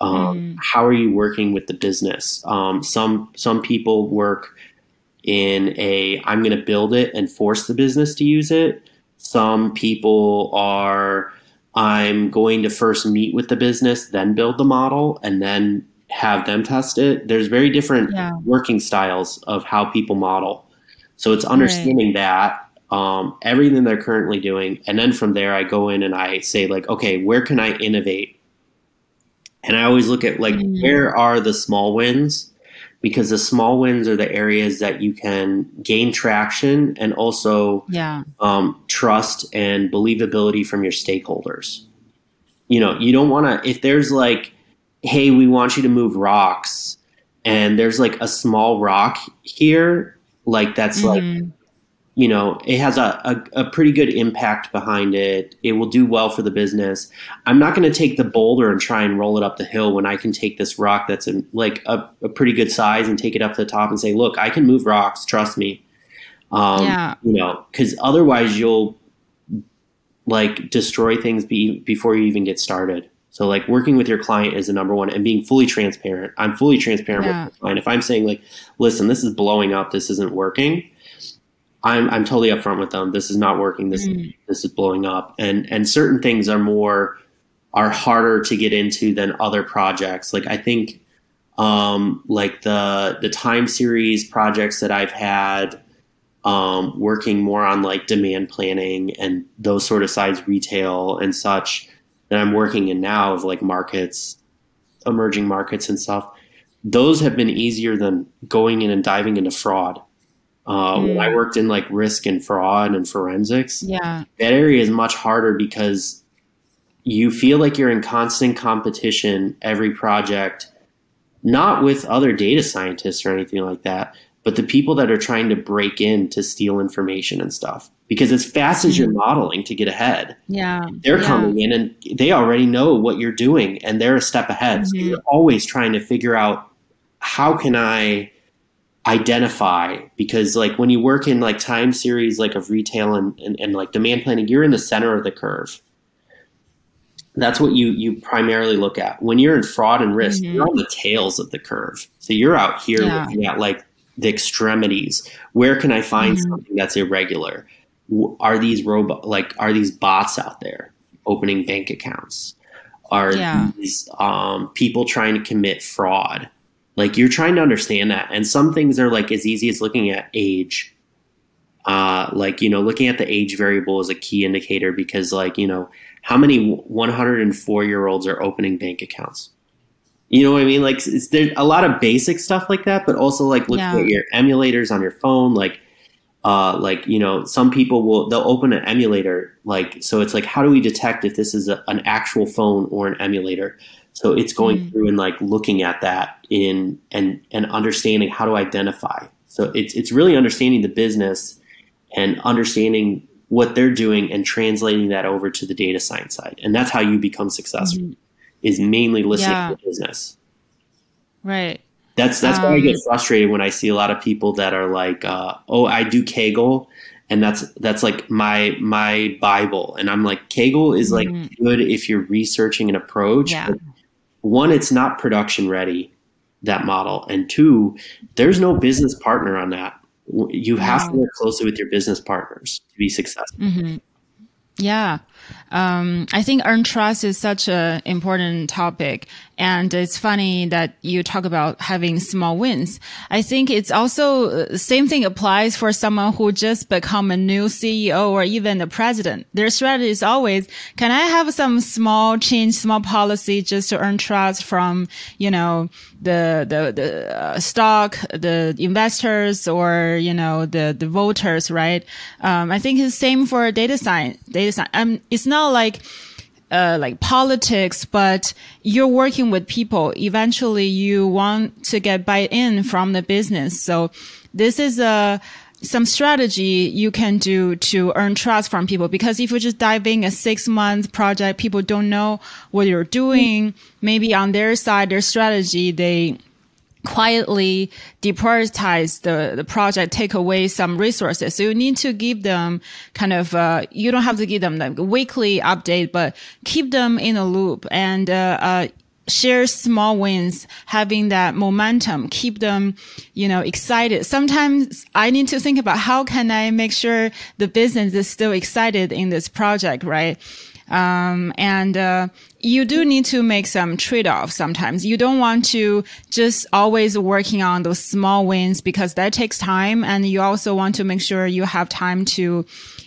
Um, mm. How are you working with the business? Um, some some people work in a I'm going to build it and force the business to use it. Some people are I'm going to first meet with the business, then build the model, and then have them test it. There's very different yeah. working styles of how people model. So it's understanding right. that um, everything they're currently doing, and then from there I go in and I say like, okay, where can I innovate? And I always look at like mm. where are the small wins because the small wins are the areas that you can gain traction and also yeah. um, trust and believability from your stakeholders. You know, you don't want to, if there's like, hey, we want you to move rocks, and there's like a small rock here, like that's mm-hmm. like you know, it has a, a, a, pretty good impact behind it. It will do well for the business. I'm not going to take the boulder and try and roll it up the hill when I can take this rock that's in, like a, a pretty good size and take it up to the top and say, look, I can move rocks. Trust me. Um, yeah. You know, because otherwise you'll like destroy things be, before you even get started. So like working with your client is the number one and being fully transparent. I'm fully transparent yeah. with the client. If I'm saying like, listen, this is blowing up, this isn't working I'm I'm totally upfront with them. This is not working. This mm. this is blowing up. And and certain things are more are harder to get into than other projects. Like I think um, like the the time series projects that I've had um, working more on like demand planning and those sort of sides, retail and such that I'm working in now of like markets, emerging markets and stuff. Those have been easier than going in and diving into fraud uh, mm. When I worked in like risk and fraud and forensics, yeah, that area is much harder because you feel like you're in constant competition every project, not with other data scientists or anything like that, but the people that are trying to break in to steal information and stuff. Because as fast as you're mm. modeling to get ahead, yeah, they're yeah. coming in and they already know what you're doing and they're a step ahead. Mm-hmm. So you're always trying to figure out how can I identify because like when you work in like time series like of retail and, and, and like demand planning you're in the center of the curve that's what you you primarily look at when you're in fraud and risk mm-hmm. you're on the tails of the curve so you're out here yeah. looking at like the extremities where can i find mm-hmm. something that's irregular are these robot like are these bots out there opening bank accounts are yeah. these um, people trying to commit fraud like you're trying to understand that. And some things are like as easy as looking at age. Uh, like, you know, looking at the age variable is a key indicator because, like, you know, how many 104 year olds are opening bank accounts? You know what I mean? Like, there's a lot of basic stuff like that, but also like looking yeah. at your emulators on your phone. Like, uh, like you know, some people will they'll open an emulator. Like, so it's like, how do we detect if this is a, an actual phone or an emulator? So it's going mm. through and like looking at that in and and understanding how to identify. So it's it's really understanding the business and understanding what they're doing and translating that over to the data science side. And that's how you become successful. Mm-hmm. Is mainly listening yeah. to the business. Right. That's that's um, why I get um, frustrated when I see a lot of people that are like, uh, "Oh, I do Kaggle, and that's that's like my my Bible." And I'm like, Kaggle is like mm-hmm. good if you're researching an approach. Yeah one, it's not production ready, that model. And two, there's no business partner on that. You have wow. to work closely with your business partners to be successful. Mm-hmm. Yeah. Um, I think earn trust is such an important topic. And it's funny that you talk about having small wins. I think it's also uh, same thing applies for someone who just become a new CEO or even the president. Their strategy is always, can I have some small change, small policy just to earn trust from, you know, the, the, the uh, stock, the investors or, you know, the, the voters, right? Um, I think it's same for data science, data science. Um, it's not like, uh, like politics, but you're working with people. Eventually, you want to get buy-in from the business. So this is a some strategy you can do to earn trust from people because if you're just dive in a six month project people don't know what you're doing maybe on their side their strategy they quietly deprioritize the, the project, take away some resources. So you need to give them kind of, uh, you don't have to give them the weekly update, but keep them in a loop and, uh, uh, share small wins, having that momentum, keep them, you know, excited. Sometimes I need to think about how can I make sure the business is still excited in this project, right? Um, and uh, you do need to make some trade-offs sometimes. You don't want to just always working on those small wins because that takes time. And you also want to make sure you have time to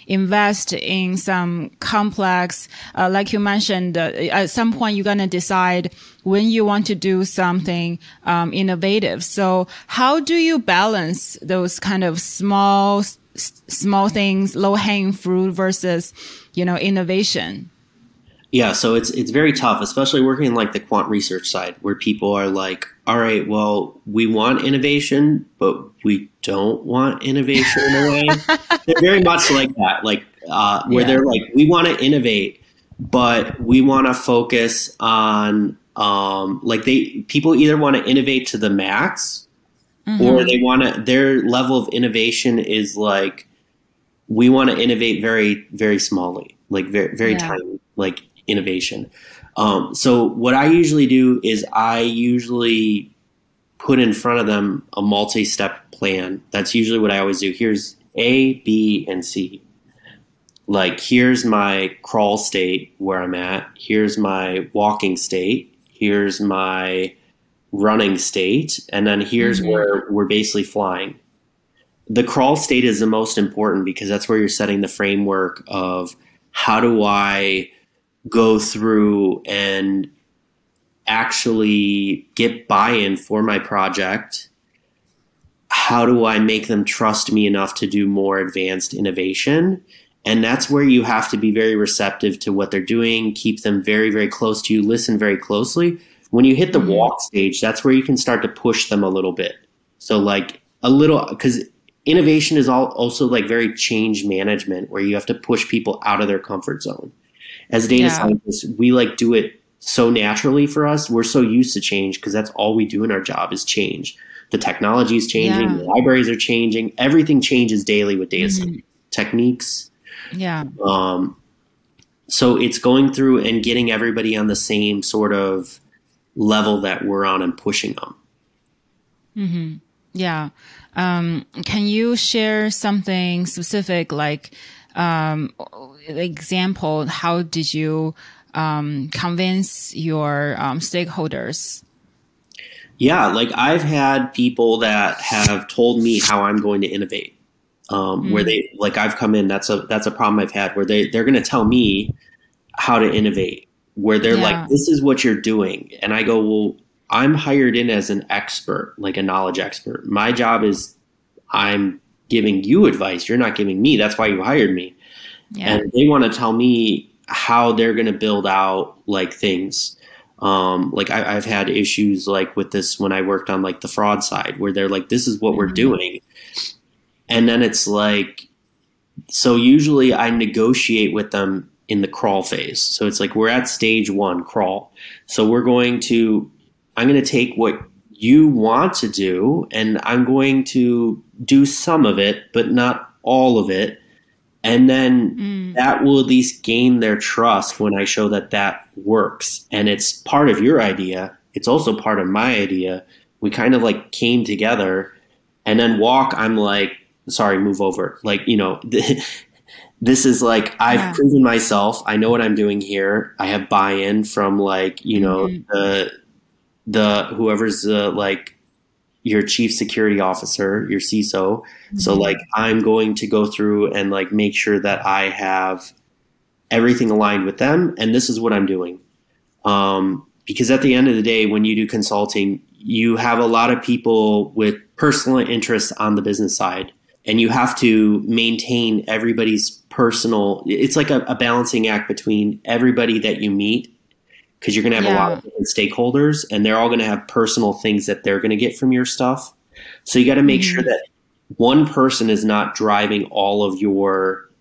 invest in some complex, uh, like you mentioned, uh, at some point you're going to decide when you want to do something um, innovative. So how do you balance those kind of small, small things, low hanging fruit versus, you know, innovation? Yeah, so it's it's very tough, especially working in like the quant research side, where people are like, "All right, well, we want innovation, but we don't want innovation in a way." they're very much like that, like uh, where yeah. they're like, "We want to innovate, but we want to focus on um, like they people either want to innovate to the max, mm-hmm. or they want to their level of innovation is like we want to innovate very very smallly, like very very yeah. tiny, like innovation. Um, so what I usually do is I usually put in front of them a multi-step plan. That's usually what I always do. Here's A, B, and C. Like here's my crawl state where I'm at. Here's my walking state. Here's my running state, and then here's mm-hmm. where we're basically flying. The crawl state is the most important because that's where you're setting the framework of how do I go through and actually get buy-in for my project how do i make them trust me enough to do more advanced innovation? And that's where you have to be very receptive to what they're doing keep them very very close to you listen very closely. When you hit the mm-hmm. walk stage that's where you can start to push them a little bit. So like a little because innovation is all also like very change management where you have to push people out of their comfort zone as data yeah. scientists, we like do it so naturally for us. We're so used to change because that's all we do in our job is change. The technology is changing, yeah. the libraries are changing, everything changes daily with data mm-hmm. techniques. Yeah. Um, so it's going through and getting everybody on the same sort of level that we're on and pushing them. Mm-hmm. Yeah. Um, can you share something specific like um, example, how did you um, convince your um, stakeholders? Yeah, like I've had people that have told me how I'm going to innovate. Um, mm. Where they like I've come in. That's a that's a problem I've had. Where they they're going to tell me how to innovate. Where they're yeah. like, "This is what you're doing," and I go, "Well, I'm hired in as an expert, like a knowledge expert. My job is I'm giving you advice. You're not giving me. That's why you hired me. Yeah. And they want to tell me how they're going to build out like things. Um, like I, have had issues like with this when I worked on like the fraud side where they're like, this is what mm-hmm. we're doing. And then it's like, so usually I negotiate with them in the crawl phase. So it's like we're at stage one, crawl. So we're going to, I'm going to take what you want to do and I'm going to do some of it, but not all of it. And then mm. that will at least gain their trust when I show that that works. And it's part of your idea. It's also part of my idea. We kind of like came together. And then walk, I'm like, sorry, move over. Like, you know, this is like, I've yeah. proven myself. I know what I'm doing here. I have buy in from like, you know, mm-hmm. the, the, whoever's uh, like your chief security officer, your CISO. Mm-hmm. So like I'm going to go through and like make sure that I have everything aligned with them and this is what I'm doing. Um, because at the end of the day when you do consulting, you have a lot of people with personal interests on the business side and you have to maintain everybody's personal it's like a, a balancing act between everybody that you meet because you're going to have yeah. a lot of different stakeholders and they're all going to have personal things that they're going to get from your stuff. So you got to make mm-hmm. sure that one person is not driving all of your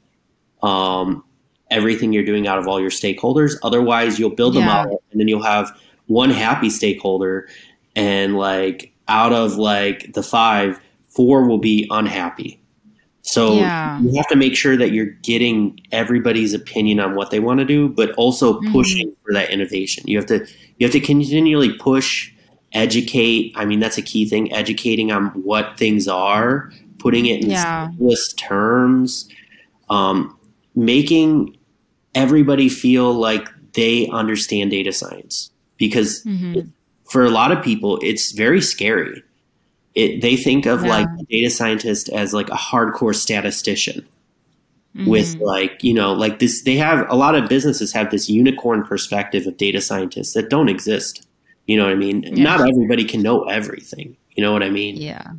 um, everything you're doing out of all your stakeholders. Otherwise, you'll build a Yeah. model and then you'll have one happy stakeholder, and like out of like the five, four will be unhappy. So Yeah. you have to make sure that you're getting everybody's opinion on what they want to do, but also Mhm. pushing for that innovation. You have to you have to continually push, educate. I mean, that's a key thing: educating on what things are, putting it in Yeah. simplest terms, um, making everybody feel like they understand data science. Because Mhm. for a lot of people, it's very scary. It, they think of Yeah. like a data scientist as like a hardcore statistician with Mhm. like you know like this they have a lot of businesses have this unicorn perspective of data scientists that don't exist you know what i mean Yeah. not everybody can know everything you know what i mean yeah.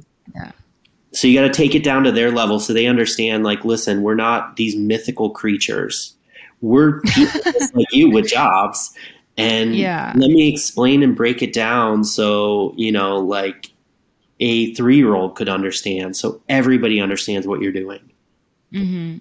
so you got to take it down to their level so they understand like listen we're not these mythical creatures we're people just like you with jobs and Yeah. let me explain and break it down so you know like a three-year-old could understand. So everybody understands what you're doing. Hmm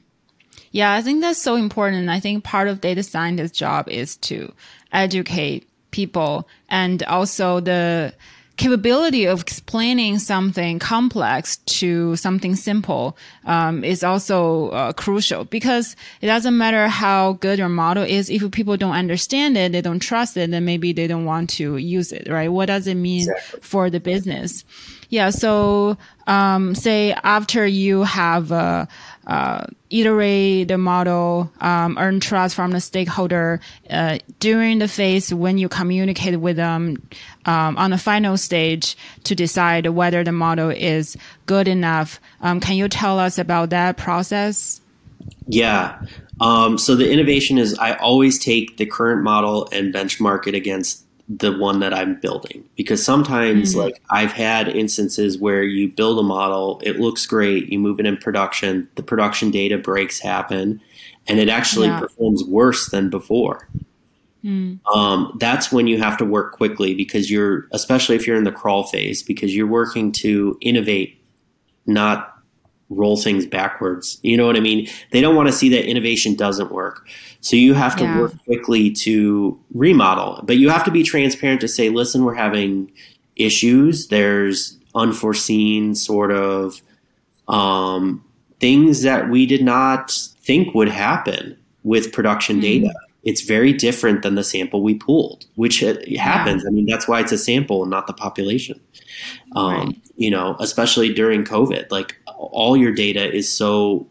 Yeah, I think that's so important. I think part of data scientist's job is to educate people and also the capability of explaining something complex to something simple um, is also uh, crucial because it doesn't matter how good your model is. If people don't understand it they don't trust it then maybe they don't want to use it right? What does it mean Exactly. for the business yeah so um, say after you have uh, uh, iterate the model, um, earn trust from the stakeholder uh, during the phase when you communicate with them um, on the final stage to decide whether the model is good enough. Um, can you tell us about that process? Yeah. Um, so the innovation is I always take the current model and benchmark it against the one that I'm building because sometimes Mhm. like I've had instances where you build a model, it looks great, you move it in production, the production data breaks happen, and it actually Yeah. performs worse than before. Mm. Um, that's when you have to work quickly because you're, especially if you're in the crawl phase, because you're working to innovate, not roll things backwards. You know what I mean? They don't want to see that innovation doesn't work. So you have to Yeah. work quickly to remodel, but you have to be transparent to say, listen, we're having issues. There's unforeseen sort of um, things that we did not think would happen with production Mhm. data. It's very different than the sample we pulled, which happens. I mean, that's why it's a sample and not the population. Um, Right. You know, especially during COVID, like all your data is so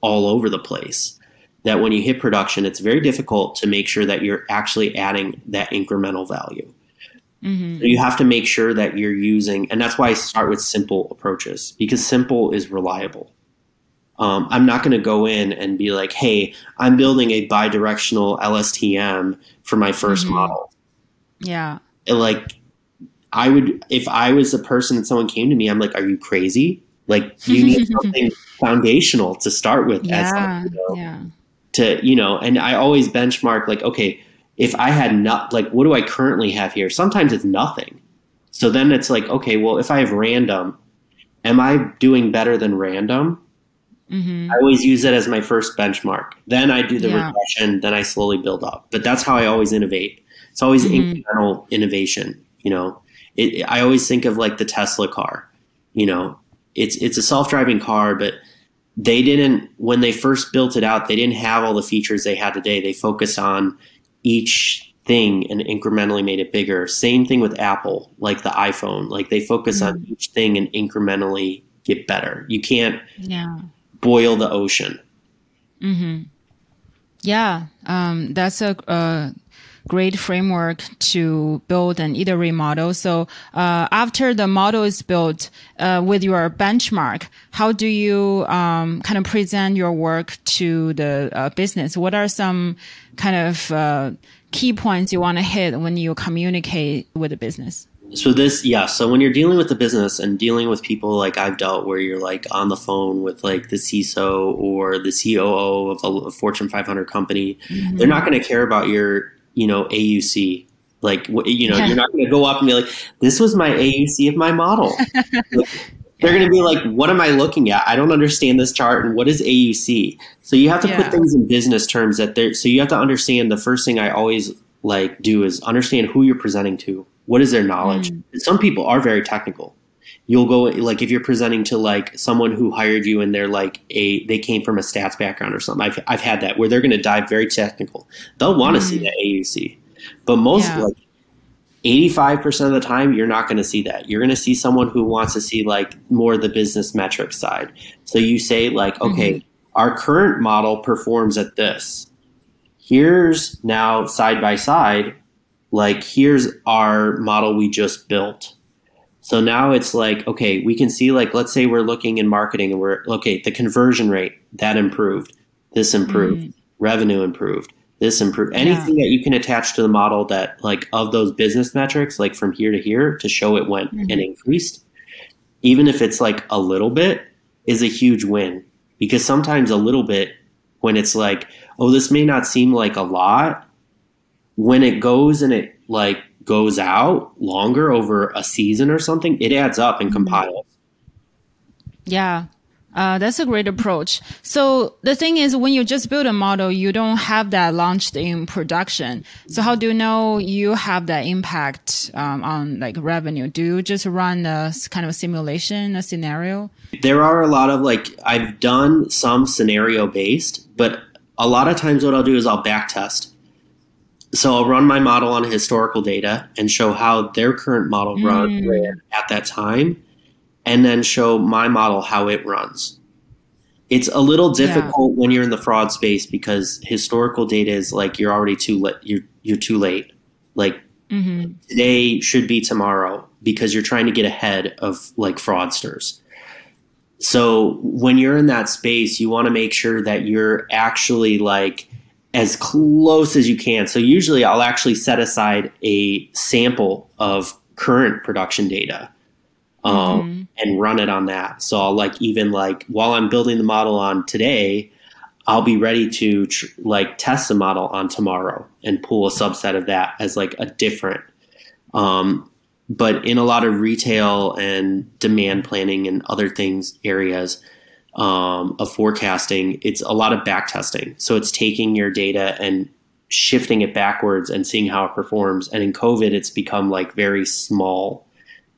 all over the place that when you hit production, it's very difficult to make sure that you're actually adding that incremental value. hmm So you have to make sure that you're using, and that's why I start with simple approaches because simple is reliable. Um, I'm not going to go in and be like, hey, I'm building a bidirectional LSTM for my 1st Mhm. model. Yeah. Like, I would, if I was a person and someone came to me, I'm like, are you crazy? Like, you need something foundational to start with. as Yeah. you know? Yeah. to you know and i always benchmark like okay if i had not like what do i currently have here sometimes it's nothing so then it's like okay well if i have random am i doing better than random hmm i always use it as my first benchmark then i do the Yeah. regression then i slowly build up but that's how i always innovate it's always Mhm. incremental innovation you know it, i always think of like the tesla car you know it's it's a self-driving car but they didn't when they first built it out they didn't have all the features they had today. They focused on each thing and incrementally made it bigger. Same thing with apple like the iphone. Like they focus on each thing and incrementally get better. You can't Yeah. boil the ocean. Hmm Yeah, um, that's a, a great framework to build an iterate model. So uh, after the model is built uh, with your benchmark, how do you um, kind of present your work to the uh, business? What are some kind of uh, key points you want to hit when you communicate with the business? So this, yeah. So when you're dealing with the business and dealing with people like I've dealt, where you're like on the phone with like the CISO or the COO of a, a Fortune 500 company, they're not going to care about your, you know, AUC. Like, you know, Yeah. you're not going to go up and be like, "This was my AUC of my model." Like, they're going to be like, what am I looking at? I don't understand this chart. And what is AUC? So you have to Yeah. put things in business terms that they're, so you have to understand the first thing I always like do is understand who you're presenting to. What is their knowledge? Mm. Some people are very technical. You'll go like if you're presenting to like someone who hired you and they're like a they came from a stats background or something. I've I've had that where they're going to dive very technical. They'll want to see Mm. that AUC, but most Yeah. like 85% of the time you're not going to see that you're going to see someone who wants to see like more the business metric side so you say like okay our current model performs at this here's now side by side like here's our model we just built so now it's like okay we can see like let's say we're looking in marketing and we're okay the conversion rate that improved this improved mm. revenue improved this improved anything that you can attach to the model that like of those business metrics like from here to here to show it went and mm-hmm. increased even if it's like a little bit is a huge win. Because sometimes a little bit when it's like oh this may not seem like a lot when it goes and it like goes out longer over a season or something it adds up and compiles Yeah. Uh, that's a great approach. So the thing is, when you just build a model, you don't have that launched in production. So how do you know you have that impact um, on like revenue? Do you just run a kind of simulation, a scenario? there are a lot of like I've done some scenario based, but a lot of times what I'll do is I'll back test. So I'll run my model on historical data and show how their current model run Mm. ran at that time, and then show my model how it runs. It's a little difficult when you're in the fraud space because historical data is like you're already too late. You're you're too late. Like hmm today should be tomorrow because you're trying to get ahead of like fraudsters. So when you're in that space, you want to make sure that you're actually like as close as you can. So usually I'll actually set aside a sample of current production data um, and run it on that. So I'll like even like while I'm building the model on today, I'll be ready to tr- like test the model on tomorrow and pull a subset of that as like a different. Um, but in a lot of retail and demand planning and other things areas um, of forecasting, it's a lot of back testing. So it's taking your data and shifting it backwards and seeing how it performs. And in COVID, it's become like very small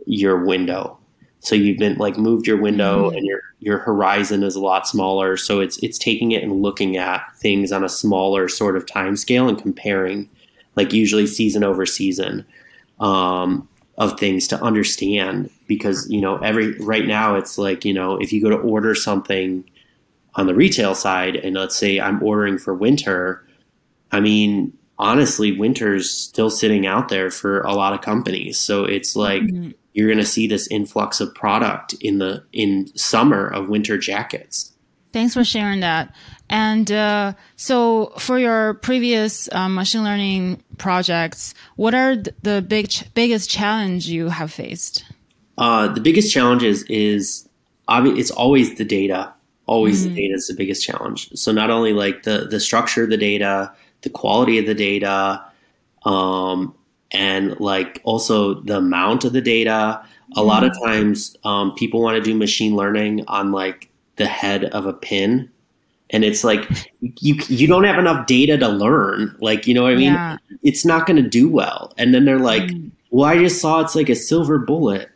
your window. So you've been like moved your window Mhm. and your your horizon is a lot smaller. So it's it's taking it and looking at things on a smaller sort of time scale and comparing, like usually season over season, um, of things to understand because you know every right now it's like you know if you go to order something on the retail side and let's say I'm ordering for winter, I mean honestly winter's still sitting out there for a lot of companies. So it's like Mhm. you're going to see this influx of product in the in summer of winter jackets. Thanks for sharing that. And uh, so, for your previous uh, machine learning projects, what are th- the big ch- biggest challenge you have faced? Uh, the biggest challenge is is obvi- it's always the data. Always the data is the biggest challenge. So not only like the the structure of the data, the quality of the data, um, and like also the amount of the data. A lot of times, um, people want to do machine learning on like the head of a pin, and it's like you you don't have enough data to learn. Like you know what I mean? yeah. it's not going to do well. And then they're like, Mm. well, I just saw it's like a silver bullet.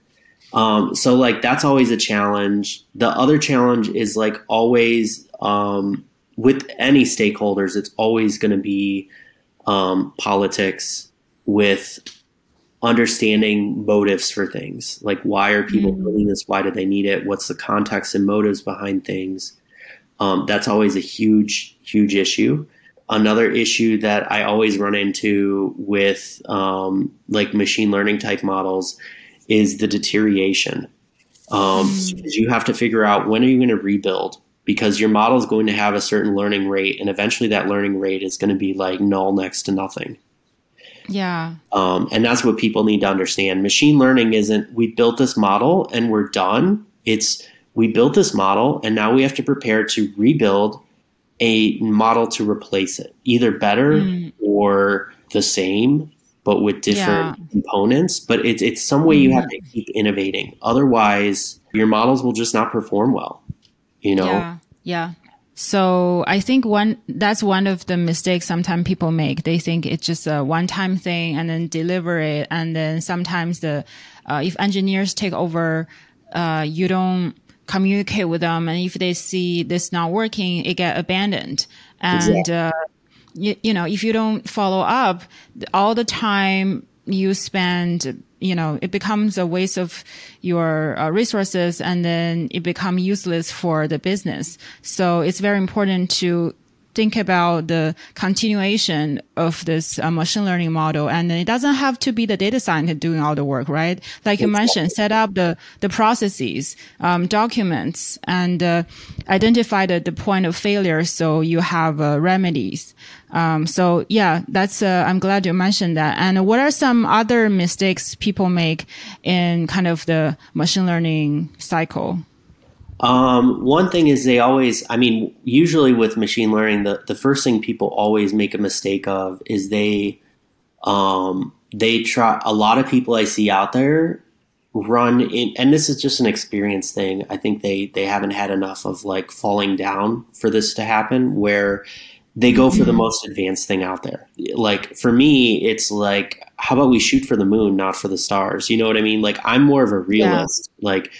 Um, so like that's always a challenge. The other challenge is like always um, with any stakeholders, it's always going to be um, politics with understanding motives for things. Like why are people Mm. doing this? Why do they need it? What's the context and motives behind things? Um, that's always a huge, huge issue another issue that I always run into with um, like machine learning type models is the deterioration. Um, Mm. because you have to figure out when are you going to rebuild because your model is going to have a certain learning rate, and eventually that learning rate is going to be like null next to nothing. Yeah. Um, and that's what people need to understand. Machine learning isn't we built this model and we're done. It's we built this model and now we have to prepare to rebuild a model to replace it, either better Mm. or the same, but with different components. But it's it's some way you have to keep innovating. Otherwise, your models will just not perform well. You know? Yeah. Yeah. So I think one that's one of the mistakes sometimes people make. They think it's just a one-time thing and then deliver it, and then sometimes the uh, if engineers take over, uh, you don't communicate with them, and if they see this not working, it get abandoned. And exactly. uh, you, you know, if you don't follow up, all the time you spend you know it becomes a waste of your uh, resources and then it become useless for the business so it's very important to think about the continuation of this uh, machine learning model. And it doesn't have to be the data scientist doing all the work, right? Like you mentioned, set up the, the processes, um, documents and uh, identify the, the point of failure. So you have uh, remedies. Um, so yeah, that's, uh, I'm glad you mentioned that. And what are some other mistakes people make in kind of the machine learning cycle? Um, one thing is they always, I mean, usually with machine learning, the, the first thing people always make a mistake of is they, um, they try, a lot of people I see out there run in, and this is just an experience thing. I think they, they haven't had enough of like falling down for this to happen where they go for the mm-hmm. most advanced thing out there. Like for me, it's like, how about we shoot for the moon, not for the stars? You know what I mean? Like I'm more of a realist. Yeah. Like,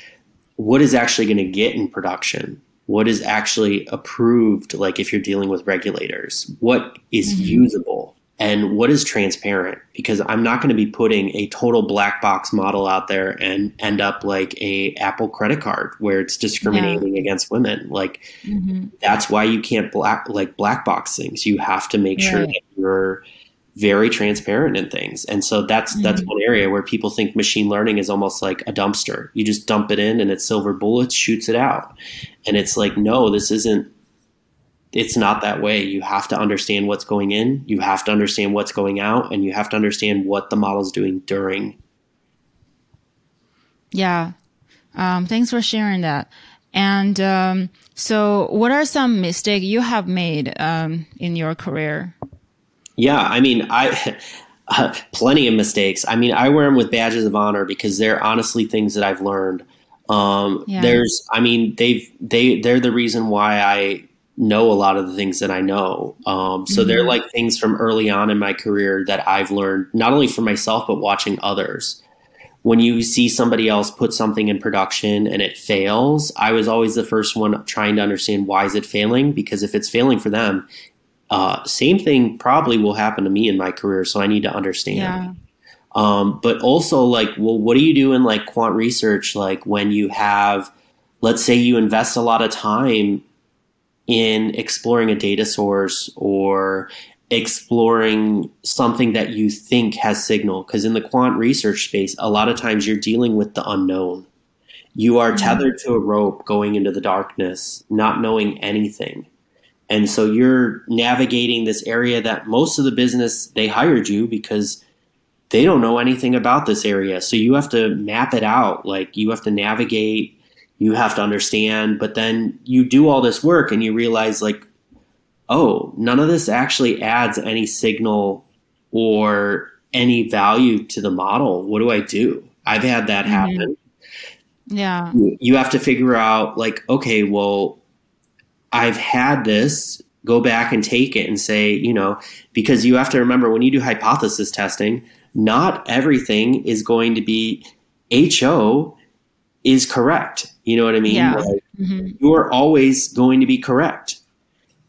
what is actually going to get in production what is actually approved like if you're dealing with regulators what is mm-hmm. usable and what is transparent because i'm not going to be putting a total black box model out there and end up like a apple credit card where it's discriminating yeah. against women like mm-hmm. that's why you can't black like black box things you have to make right. sure that you're very transparent in things. And so that's mm-hmm. that's one area where people think machine learning is almost like a dumpster. You just dump it in and it's silver bullets shoots it out. And it's like no, this isn't it's not that way. You have to understand what's going in, you have to understand what's going out, and you have to understand what the model's doing during. Yeah. Um, thanks for sharing that. And um, so, what are some mistakes you have made um, in your career? Yeah, I mean, I uh, plenty of mistakes. I mean, I wear them with badges of honor because they're honestly things that I've learned. Um, yeah. There's, I mean, they've they they're the reason why I know a lot of the things that I know. Um, so mm-hmm. they're like things from early on in my career that I've learned not only for myself but watching others. When you see somebody else put something in production and it fails, I was always the first one trying to understand why is it failing because if it's failing for them, uh, same thing probably will happen to me in my career, so I need to understand. Yeah. Um, but also, like, well, what do you do in like quant research? Like, when you have, let's say, you invest a lot of time in exploring a data source or exploring something that you think has signal. Because in the quant research space, a lot of times you're dealing with the unknown. You are mm-hmm. tethered to a rope going into the darkness, not knowing anything. And so you're navigating this area that most of the business they hired you because they don't know anything about this area. So you have to map it out. Like you have to navigate, you have to understand, but then you do all this work and you realize like, oh, none of this actually adds any signal or any value to the model. What do I do? I've had that mm-hmm. happen. Yeah. You have to figure out like, okay, well, I've had this, go back and take it and say, you know, because you have to remember when you do hypothesis testing, not everything is going to be HO is correct. You know what I mean? Yeah. Like, mm-hmm. You're always going to be correct.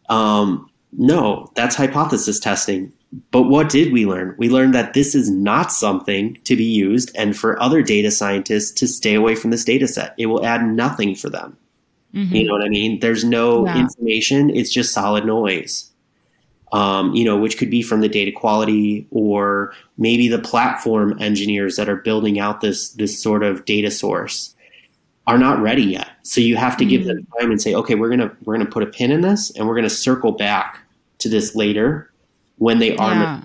Um, no, that's hypothesis testing. But what did we learn? We learned that this is not something to be used and for other data scientists to stay away from this data set. It will add nothing for them. Mm-hmm. You know what I mean? There's no yeah. information, it's just solid noise. Um, you know, which could be from the data quality or maybe the platform engineers that are building out this this sort of data source are not ready yet. So you have to mm-hmm. give them mm-hmm. time and say, okay, we're gonna we're gonna put a pin in this and we're gonna circle back to this later when they are yeah.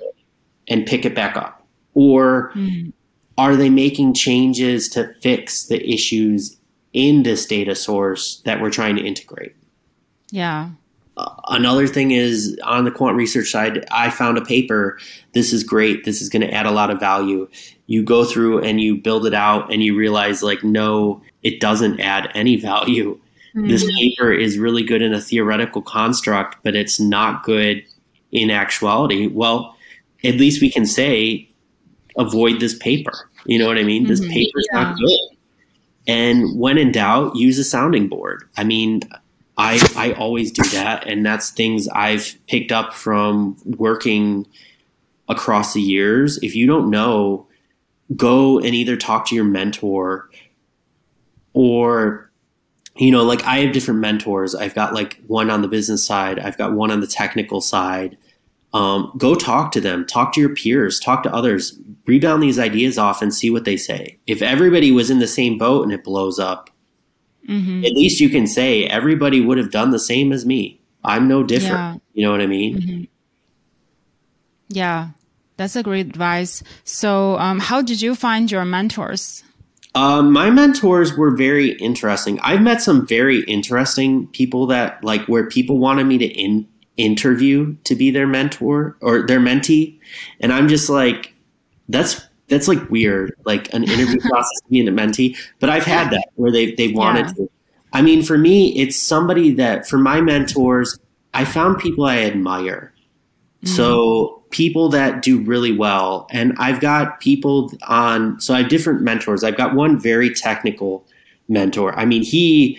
and pick it back up. Or mm-hmm. are they making changes to fix the issues in this data source that we're trying to integrate. Yeah. Another thing is on the quant research side, I found a paper. This is great. This is going to add a lot of value. You go through and you build it out, and you realize, like, no, it doesn't add any value. Mm-hmm. This paper is really good in a theoretical construct, but it's not good in actuality. Well, at least we can say, avoid this paper. You know what I mean? Mm-hmm. This paper's yeah. not good. And when in doubt, use a sounding board. I mean, I I always do that, and that's things I've picked up from working across the years. If you don't know, go and either talk to your mentor or you know like i have different mentors. I've got like one on the business side i've got one on the technical side. Um, go talk to them talk to your peers talk to others. Rebound these ideas off and see what they say. If everybody was in the same boat and it blows up mm-hmm. at least you can say everybody would have done the same as me i'm no different yeah. you know what i mean mm-hmm. yeah that's a great advice so um, how did you find your mentors um, my mentors were very interesting. I've met some very interesting people that like where people wanted me to in, interview to be their mentor or their mentee, and I'm just like, that's that's like weird, like an interview process being a mentee. But I've had that where they they wanted yeah. to. I mean, for me, it's somebody that for my mentors, I found people I admire. Mm. So people that do really well. And I've got people on, so I have different mentors. I've got one very technical mentor. I mean, he,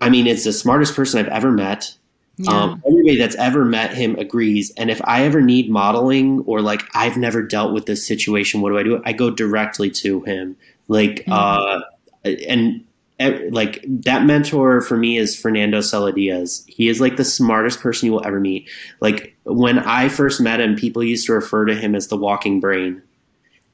I mean, it's the smartest person I've ever met. Yeah. Um, everybody that's ever met him agrees. And if I ever need modeling or like I've never dealt with this situation, what do I do? I go directly to him. Like, mm-hmm. uh, and like that mentor for me is Fernando Diaz. He is like the smartest person you will ever meet. Like when I first met him, people used to refer to him as the walking brain.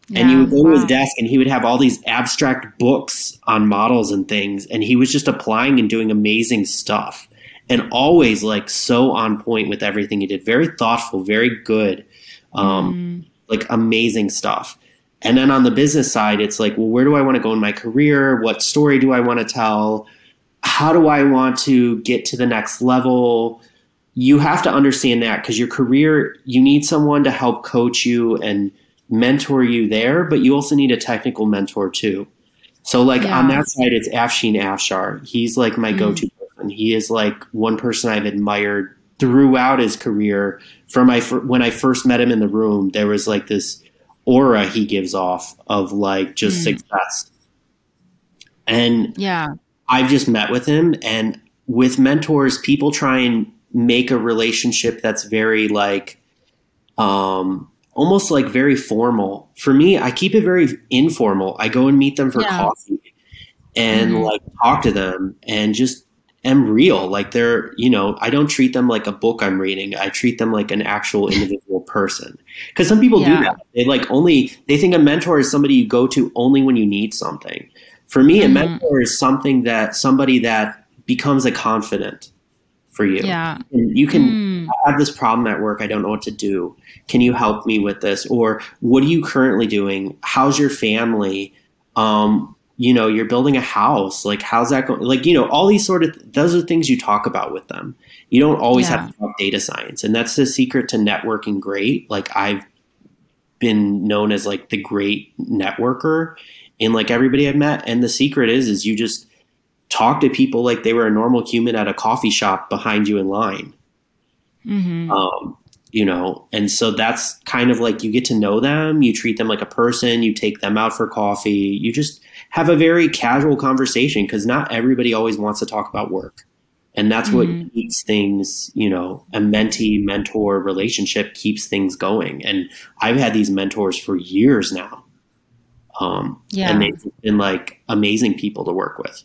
Yeah, and you would go wow. to his desk and he would have all these abstract books on models and things. And he was just applying and doing amazing stuff. And always like so on point with everything he did. Very thoughtful, very good. Um, mm. like amazing stuff. And then on the business side, it's like, well, where do I want to go in my career? What story do I want to tell? How do I want to get to the next level? You have to understand that because your career, you need someone to help coach you and mentor you there, but you also need a technical mentor too. So, like yeah. on that side, it's Afshin Afshar. He's like my mm. go to person. He is like one person I've admired throughout his career. From my when I first met him in the room, there was like this aura he gives off of like just mm. success. And yeah, I've just met with him and with mentors, people try and make a relationship that's very like um almost like very formal. For me, I keep it very informal. I go and meet them for yeah. coffee and mm like talk to them and just am real. Like they're, you know, I don't treat them like a book I'm reading. I treat them like an actual individual person. Because some people yeah. do that. They like only they think a mentor is somebody you go to only when you need something. For me, mm-hmm. a mentor is something that somebody that becomes a confidant for you. Yeah. And you can mm. have this problem at work. I don't know what to do. Can you help me with this? Or what are you currently doing? How's your family? Um, you know you're building a house like how's that going like you know all these sort of those are things you talk about with them you don't always yeah. have to talk data science and that's the secret to networking great like i've been known as like the great networker in like everybody i've met and the secret is is you just talk to people like they were a normal human at a coffee shop behind you in line mm-hmm. um, you know and so that's kind of like you get to know them you treat them like a person you take them out for coffee you just have a very casual conversation because not everybody always wants to talk about work. And that's mm-hmm. what keeps things, you know, a mentee mentor relationship keeps things going. And I've had these mentors for years now. Um, yeah. And they've been like amazing people to work with.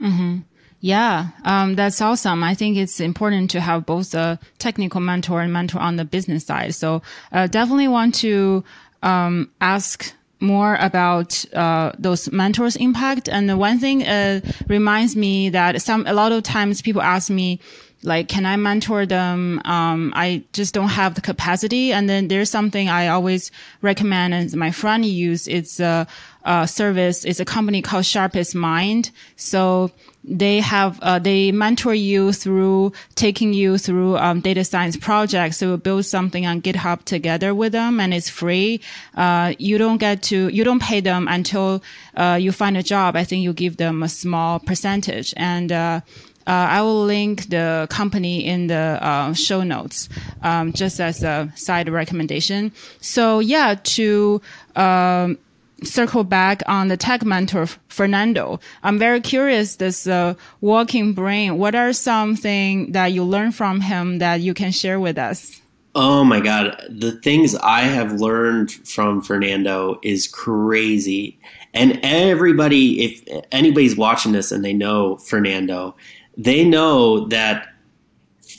Mm-hmm. Yeah, um, that's awesome. I think it's important to have both a technical mentor and mentor on the business side. So uh, definitely want to um, ask more about uh, those mentors' impact. And one thing uh, reminds me that some a lot of times people ask me, like, can I mentor them? Um, I just don't have the capacity. And then there's something I always recommend and my friend use. It's uh, uh, service is a company called Sharpest Mind. So they have uh, they mentor you through taking you through um, data science projects. So build something on GitHub together with them, and it's free. Uh, you don't get to you don't pay them until uh, you find a job. I think you give them a small percentage, and uh, uh, I will link the company in the uh, show notes, um, just as a side recommendation. So yeah, to um, circle back on the tech mentor Fernando. I'm very curious. This uh, working brain. What are something that you learned from him that you can share with us? Oh my God. The things I have learned from Fernando is crazy. And everybody, if anybody's watching this and they know Fernando, they know that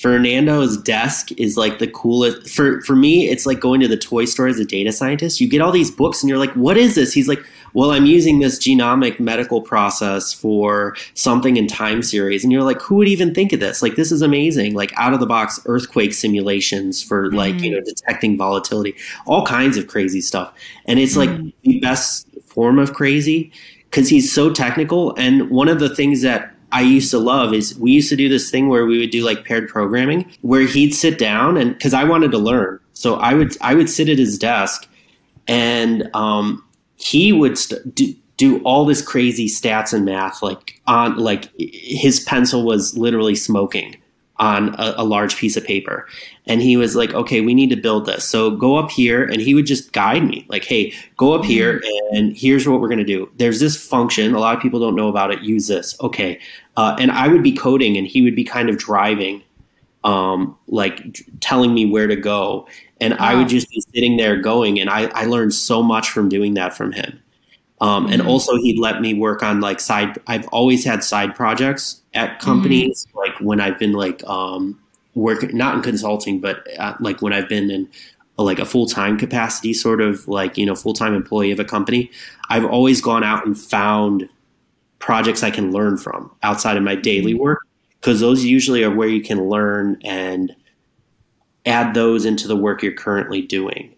Fernando's desk is like the coolest. For for me, it's like going to the toy store as a data scientist. You get all these books and you're like, "What is this?" He's like, "Well, I'm using this genomic medical process for something in time series." And you're like, "Who would even think of this? Like this is amazing. Like out of the box earthquake simulations for like, mm-hmm. you know, detecting volatility. All kinds of crazy stuff." And it's mm-hmm. like the best form of crazy cuz he's so technical and one of the things that I used to love is we used to do this thing where we would do like paired programming where he'd sit down and because I wanted to learn. So I would I would sit at his desk and um, he would st- do, do all this crazy stats and math like on like his pencil was literally smoking on a, a, large piece of paper. And he was like, okay, we need to build this. So go up here. And he would just guide me like, hey, go up here mm-hmm. and here's what we're going to do. There's this function. A lot of people don't know about it. Use this. Okay. Uh, and I would be coding and he would be kind of driving, um, like telling me where to go. And wow. I would just be sitting there going. And I, I learned so much from doing that from him. Um, mm-hmm. And also, he'd let me work on like side. I've always had side projects at companies, mm-hmm. like when I've been like um, working, not in consulting, but at, like when I've been in a, like a full time capacity, sort of like you know full time employee of a company. I've always gone out and found projects I can learn from outside of my daily mm-hmm. work because those usually are where you can learn and add those into the work you're currently doing.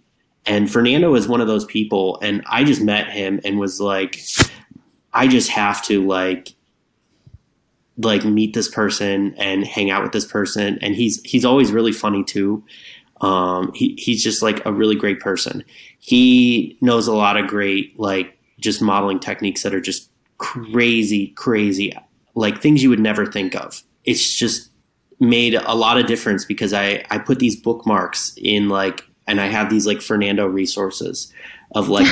And Fernando is one of those people, and I just met him and was like, I just have to like like meet this person and hang out with this person and he's he's always really funny too um, he, he's just like a really great person he knows a lot of great like just modeling techniques that are just crazy crazy like things you would never think of it's just made a lot of difference because i i put these bookmarks in like and I have these like Fernando resources of like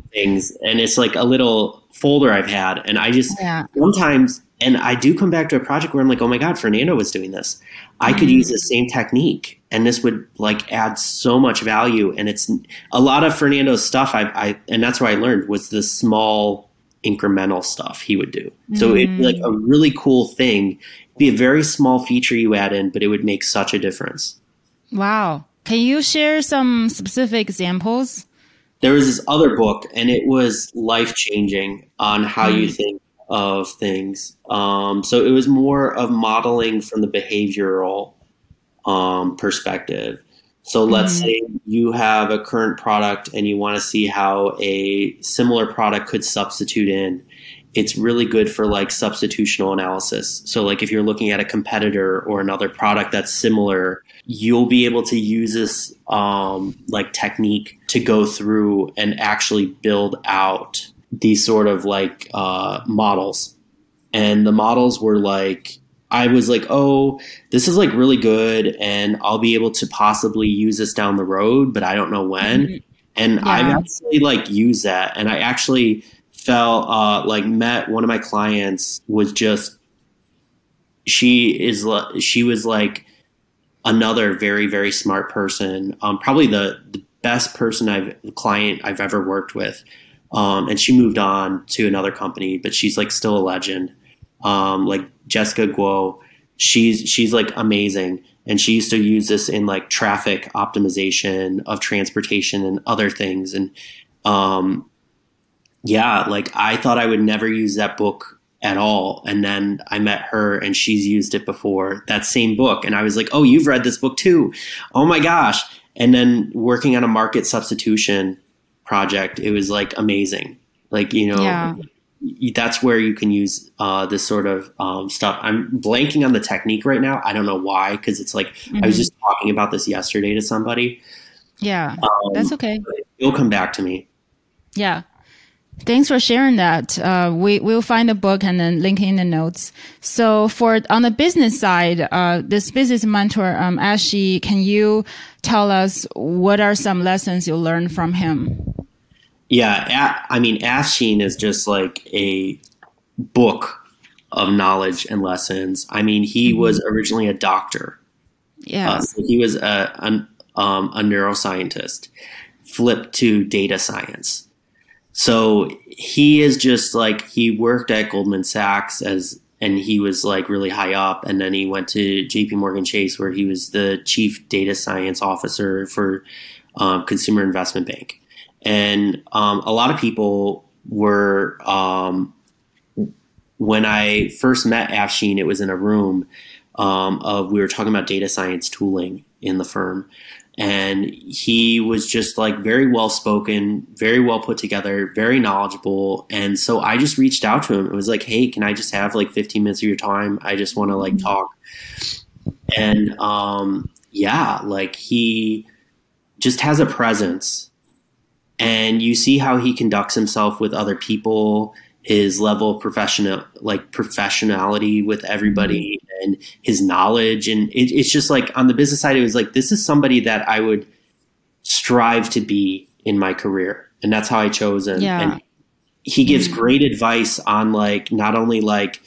things, and it's like a little folder I've had, and I just yeah. sometimes, and I do come back to a project where I'm like, oh my god, Fernando was doing this. I mm-hmm. could use the same technique, and this would like add so much value. And it's a lot of Fernando's stuff. I, I and that's where I learned was the small incremental stuff he would do. So mm-hmm. it'd be like a really cool thing. It'd be a very small feature you add in, but it would make such a difference. Wow. Can you share some specific examples? There was this other book, and it was life changing on how mm. you think of things. Um, so it was more of modeling from the behavioral um, perspective. So let's mm. say you have a current product and you want to see how a similar product could substitute in. It's really good for like substitutional analysis. So, like if you're looking at a competitor or another product that's similar, you'll be able to use this um, like technique to go through and actually build out these sort of like uh, models. And the models were like, I was like, oh, this is like really good, and I'll be able to possibly use this down the road, but I don't know when. Mm-hmm. And yeah. I've actually like used that, and I actually felt uh, like met one of my clients was just she is she was like another very very smart person, um, probably the, the best person I've client I've ever worked with. Um, and she moved on to another company, but she's like still a legend. Um, like Jessica Guo, she's she's like amazing, and she used to use this in like traffic optimization of transportation and other things. And um, yeah, like I thought I would never use that book at all. And then I met her and she's used it before, that same book. And I was like, oh, you've read this book too. Oh my gosh. And then working on a market substitution project, it was like amazing. Like you know, Yeah. That's where you can use uh, this sort of um, stuff. I'm blanking on the technique right now. I don't know why, because it's like I was Mhm. just talking about this yesterday to somebody. Yeah, Um, that's okay. It'll come back to me. Yeah. Thanks for sharing that. Uh, we will find the book and then link in the notes. So for on the business side, uh, this business mentor, um, Afshin, can you tell us what are some lessons you learned from him? Yeah, a- I mean, Afshin is just like a book of knowledge and lessons. I mean, he Mhm. was originally a doctor. Yeah. Uh, so he was a, an, um, a neuroscientist, flipped to data science. So he is just like he worked at Goldman Sachs as, and he was like really high up, and then he went to J.P. Morgan Chase where he was the chief data science officer for um, Consumer Investment Bank, and um, a lot of people were. Um, when I first met Afshin, it was in a room um, of we were talking about data science tooling in the firm, and he was just like very well spoken, very well put together, very knowledgeable. And so I just reached out to him. It was like, hey, can I just have like 15 minutes of your time? I just want to like talk. And um, yeah, like he just has a presence, and you see how he conducts himself with other people his level of professional like professionality with everybody and his knowledge and it, it's just like on the business side it was like this is somebody that i would strive to be in my career and that's how i chose him Yeah. and he gives Mm. great advice on like not only like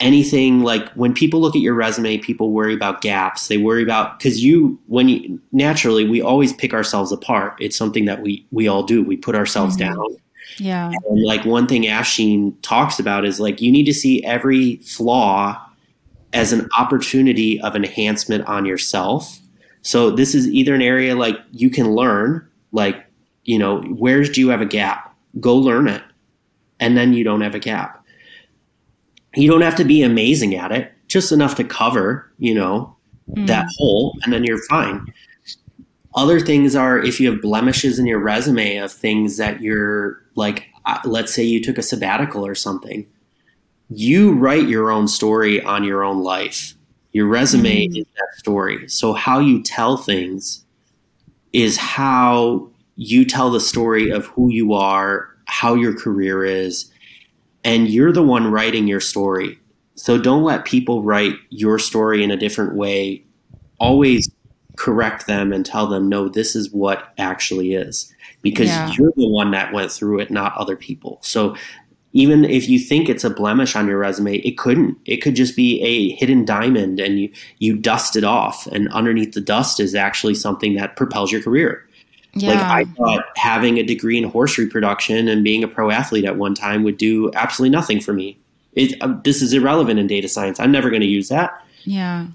anything like when people look at your resume people worry about gaps they worry about because you when you naturally we always pick ourselves apart it's something that we we all do we put ourselves Mhm. down Yeah. and like one thing Afshin talks about is like you need to see every flaw as an opportunity of enhancement on yourself. So this is either an area like you can learn, like, you know, where do you have a gap? Go learn it. And then you don't have a gap. You don't have to be amazing at it, just enough to cover, you know, Mm. that hole and then you're fine. Other things are if you have blemishes in your resume of things that you're like, let's say you took a sabbatical or something, you write your own story on your own life. Your resume Mhm. is that story. So, how you tell things is how you tell the story of who you are, how your career is, and you're the one writing your story. So, don't let people write your story in a different way. Always correct them and tell them, no, this is what actually is because Yeah. you're the one that went through it, not other people. So even if you think it's a blemish on your resume, it couldn't. It could just be a hidden diamond and you, you dust it off. And underneath the dust is actually something that propels your career. Yeah. Like I thought having a degree in horse reproduction and being a pro athlete at one time would do absolutely nothing for me. It, uh, this is irrelevant in data science. I'm never going to use that yeah.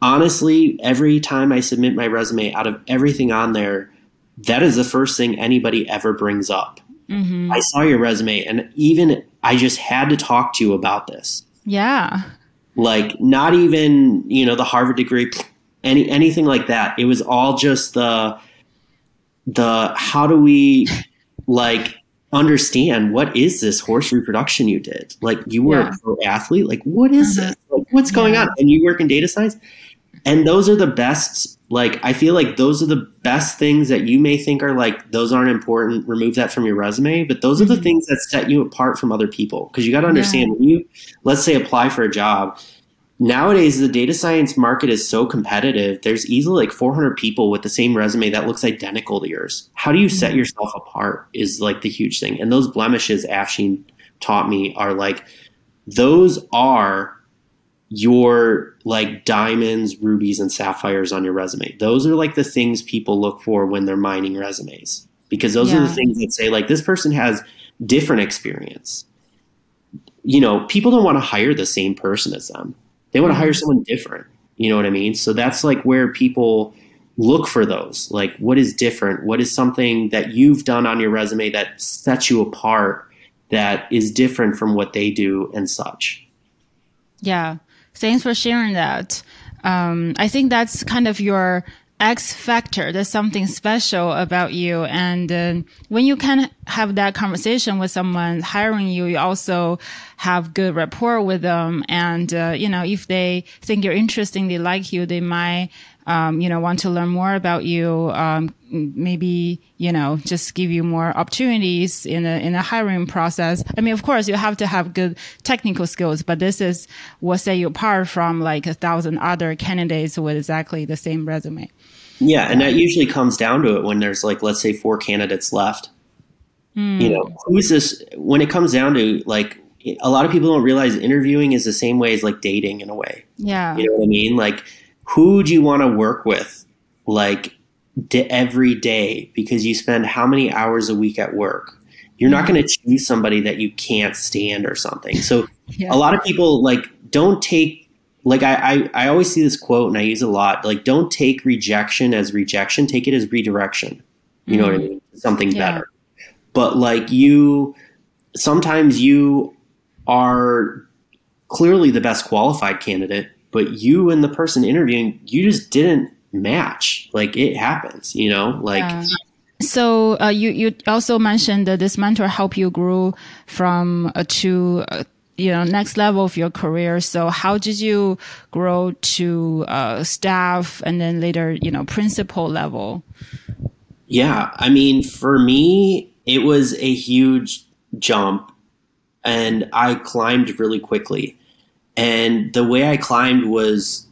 honestly, every time I submit my resume, out of everything on there, that is the first thing anybody ever brings up. hmm I saw your resume, and even I just had to talk to you about this. Yeah. Like, not even you know the Harvard degree, any anything like that. It was all just the the how do we like understand what is this horse reproduction you did? Like, you were Yeah. a pro athlete. Like, what is Mhm. this? Like, what's going Yeah. on? And you work in data science and those are the best like i feel like those are the best things that you may think are like those aren't important remove that from your resume but those are the Mhm. things that set you apart from other people because you got to understand when you let's say apply for a job nowadays the data science market is so competitive there's easily like 400 people with the same resume that looks identical to yours how do you set Mhm. yourself apart is like the huge thing and those blemishes afshin taught me are like those are your like diamonds, rubies, and sapphires on your resume. Those are like the things people look for when they're mining resumes because those are the things that say like this person has different experience. You know, people don't want to hire the same person as them. They want to hire someone different. You know what I mean? So that's like where people look for those. Like what is different? What is something that you've done on your resume that sets you apart that is different from what they do and such. Yeah. Thanks for sharing that. Um, I think that's kind of your X factor. There's something special about you. And uh, when you can have that conversation with someone hiring you, you also have good rapport with them. And, uh, you know, if they think you're interesting, they like you, they might, um, you know, want to learn more about you. Um, maybe, you know, just give you more opportunities in a, in a hiring process. I mean, of course, you have to have good technical skills, but this is what set you apart from like a thousand other candidates with exactly the same resume. Yeah, and that usually comes down to it when there's like, let's say, four candidates left. Mm. You know, who's this? When it comes down to like, a lot of people don't realize interviewing is the same way as like dating in a way. Yeah, you know what I mean. Like, who do you want to work with? Like every day because you spend how many hours a week at work? You're not going to choose somebody that you can't stand or something. So yeah. a lot of people like don't take like I, I, I always see this quote and I use a lot. Like, don't take rejection as rejection, take it as redirection. You mm know what I mm. mean? Something yeah. better. But like you, sometimes you are clearly the best qualified candidate, but you and the person interviewing, you just didn't match. Like it happens, you know, like. Yeah. So uh, you you also mentioned that this mentor helped you grow from uh, to uh, you know next level of your career so how did you grow to uh, staff and then later you know principal level yeah i mean for me it was a huge jump and i climbed really quickly and the way i climbed was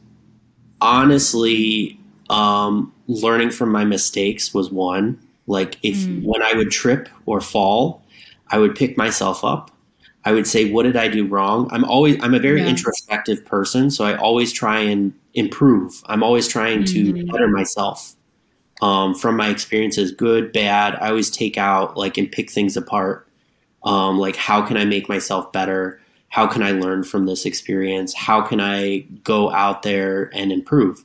honestly um, learning from my mistakes was one like if mm. when i would trip or fall i would pick myself up I would say, what did I do wrong? I'm always, I'm a very yeah. introspective person. So I always try and improve. I'm always trying to mm-hmm. better myself um, from my experiences, good, bad. I always take out like and pick things apart. Um, like, how can I make myself better? How can I learn from this experience? How can I go out there and improve?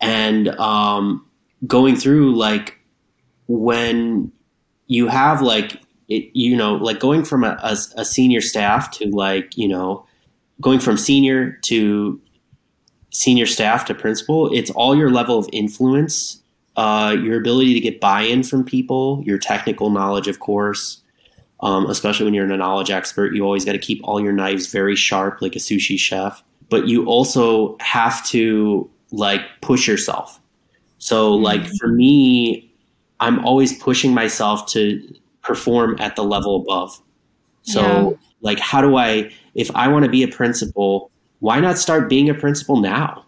And um, going through like when you have like it, you know, like going from a, a, a senior staff to like, you know, going from senior to senior staff to principal, it's all your level of influence, uh, your ability to get buy-in from people, your technical knowledge, of course. Um, especially when you're a knowledge expert, you always got to keep all your knives very sharp, like a sushi chef. But you also have to like push yourself. So, like mm-hmm. for me, I'm always pushing myself to perform at the level above. So, yeah. like, how do I, if I want to be a principal, why not start being a principal now?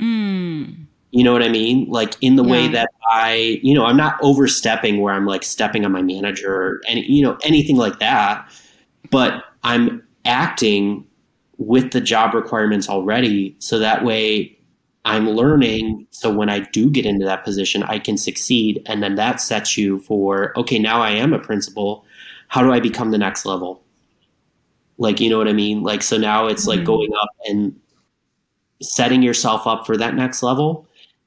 Mm. You know what I mean? Like, in the yeah. way that I, you know, I'm not overstepping where I'm like stepping on my manager or any, you know, anything like that, but I'm acting with the job requirements already. So that way I'm learning. So when I do get into that position, I can succeed. And then that sets you for, okay, now I am a principal. How do I become the next level? Like, you know what I mean? Like, so now it's mm-hmm. like going up and setting yourself up for that next level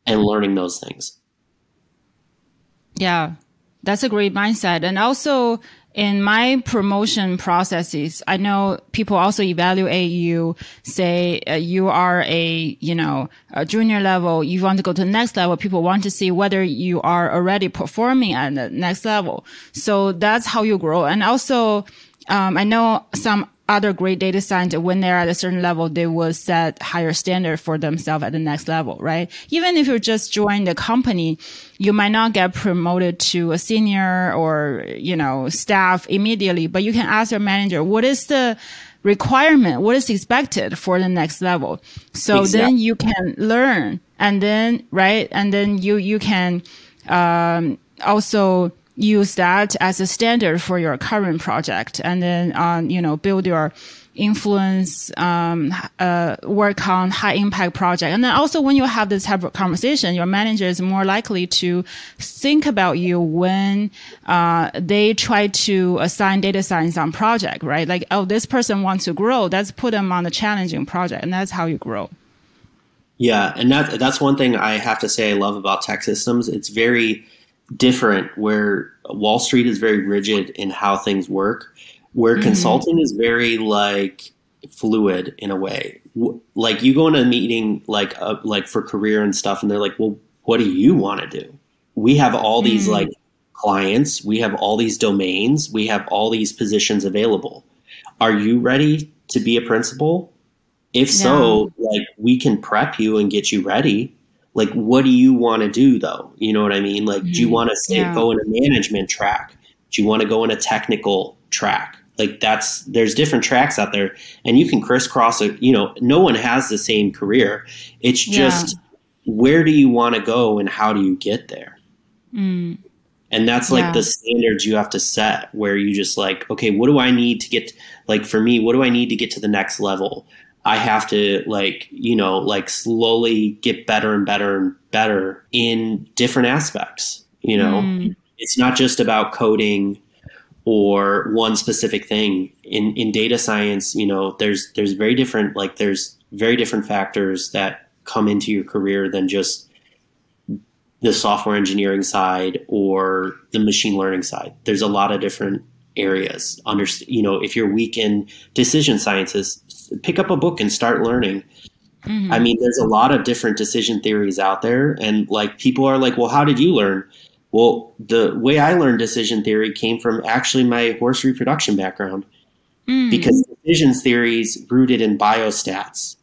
and learning those things. Yeah, that's a great mindset. And also, in my promotion processes, I know people also evaluate you, say uh, you are a, you know, a junior level, you want to go to the next level. People want to see whether you are already performing at the next level. So that's how you grow. And also, um, I know some other great data scientists, when they're at a certain level, they will set higher standard for themselves at the next level, right? Even if you just join the company, you might not get promoted to a senior or, you know, staff immediately, but you can ask your manager, what is the requirement? What is expected for the next level? So exactly. then you can learn and then, right? And then you, you can, um, also use that as a standard for your current project. And then um, you know build your influence um, uh, work on high impact project. And then also when you have this type of conversation your manager is more likely to think about you when uh, they try to assign data science on project right? Like oh this person wants to grow. Let's put them on a challenging project. And that's how you grow. Yeah. And that, that's one thing i have to say i love about TEKSystems. it's very different where Wall Street is very rigid in how things work, where mm-hmm. consulting is very like fluid in a way. Like you go in a meeting like uh, like for career and stuff, and they're like, "Well, what do you want to do?" We have all these mm. like clients, we have all these domains, we have all these positions available. Are you ready to be a principal? If so, like we can prep you and get you ready. Like, what do you want to do though? You know what I mean? Like, mm-hmm. do you mm-hmm. want to stay yeah. go in a management track? Do you want to go in a technical track? Like that's there's different tracks out there, and you can crisscross it. You know, no one has the same career. It's just yeah. where do you want to go and how do you get there? Mm. And that's like yeah. the standards you have to set where you just like, okay, what do I need to get, like for me, what do I need to get to the next level? I have to like, you know, like slowly get better and better and better in different aspects, you know? Mm. It's not just about coding or one specific thing. In in data science, you know, there's there's very different like there's very different factors that come into your career than just the software engineering side or the machine learning side. There's a lot of different areas. Under, you know, if you're weak in decision sciences, pick up a book and start learning. Mm-hmm. I mean, there's a lot of different decision theories out there, and like people are like, "Well, how did you learn?" Well, the way I learned decision theory came from actually my horse reproduction background, mm. because decision theories rooted in biostats.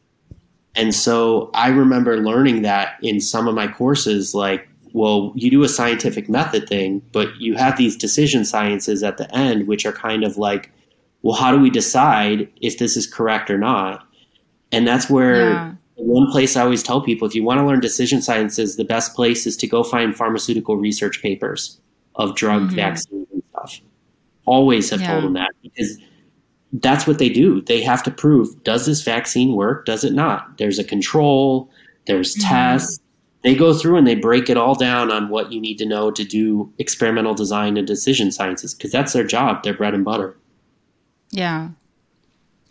And so I remember learning that in some of my courses, like, well, you do a scientific method thing, but you have these decision sciences at the end, which are kind of like, well, how do we decide if this is correct or not? And that's where yeah. one place I always tell people if you want to learn decision sciences, the best place is to go find pharmaceutical research papers of drug mm-hmm. vaccines and stuff. Always have yeah. told them that because that's what they do. They have to prove does this vaccine work? Does it not? There's a control, there's mm-hmm. tests. They go through and they break it all down on what you need to know to do experimental design and decision sciences because that's their job, their bread and butter. Yeah.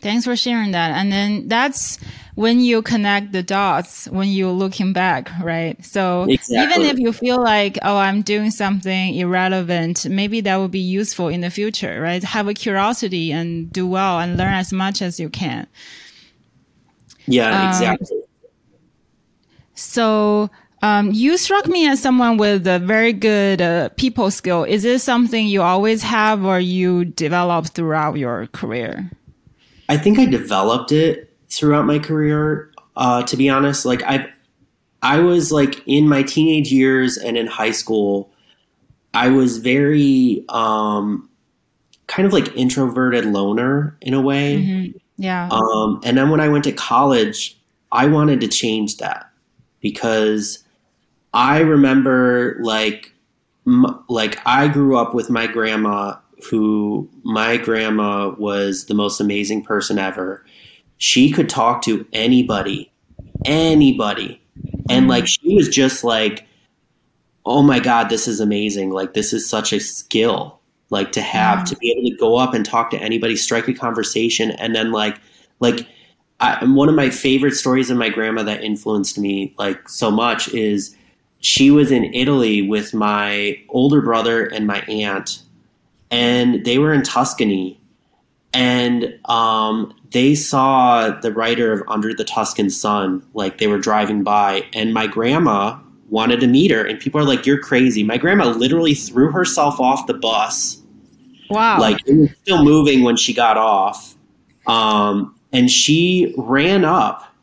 Thanks for sharing that. And then that's when you connect the dots when you're looking back, right? So exactly. even if you feel like, oh, I'm doing something irrelevant, maybe that will be useful in the future, right? Have a curiosity and do well and learn as much as you can. Yeah, um, exactly. So, um, you struck me as someone with a very good uh, people skill. Is this something you always have or you developed throughout your career? I think I developed it throughout my career. Uh, to be honest, like I, I was like in my teenage years and in high school, I was very um, kind of like introverted loner in a way. Mm-hmm. Yeah. Um, and then when I went to college, I wanted to change that because I remember like m- like I grew up with my grandma who my grandma was the most amazing person ever. She could talk to anybody, anybody. And mm-hmm. like she was just like, oh my God, this is amazing. Like this is such a skill, like to have, yeah. to be able to go up and talk to anybody, strike a conversation, and then like, like, I, one of my favorite stories of my grandma that influenced me like so much is she was in Italy with my older brother and my aunt and they were in Tuscany, and um, they saw the writer of Under the Tuscan Sun. Like they were driving by, and my grandma wanted to meet her, and people are like, "You're crazy." My grandma literally threw herself off the bus. Wow! Like it was still moving when she got off, um, and she ran up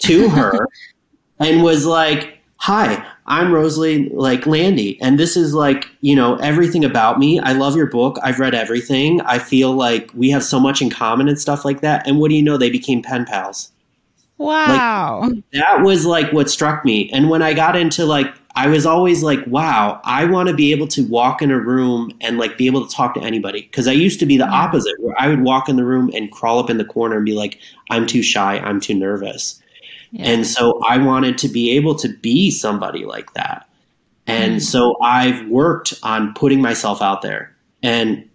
to her and was like, "Hi, I'm Rosalie like Landi, and this is like you know everything about me. I love your book. I've read everything. I feel like we have so much in common and stuff like that. And what do you know? They became pen pals. Wow, like, that was like what struck me. And when I got into like, I was always like, wow, I want to be able to walk in a room and like be able to talk to anybody. Because I used to be the mm-hmm. opposite, where I would walk in the room and crawl up in the corner and be like, I'm too shy. I'm too nervous. And so I wanted to be able to be somebody like that. And mm. so I've worked on putting myself out there. And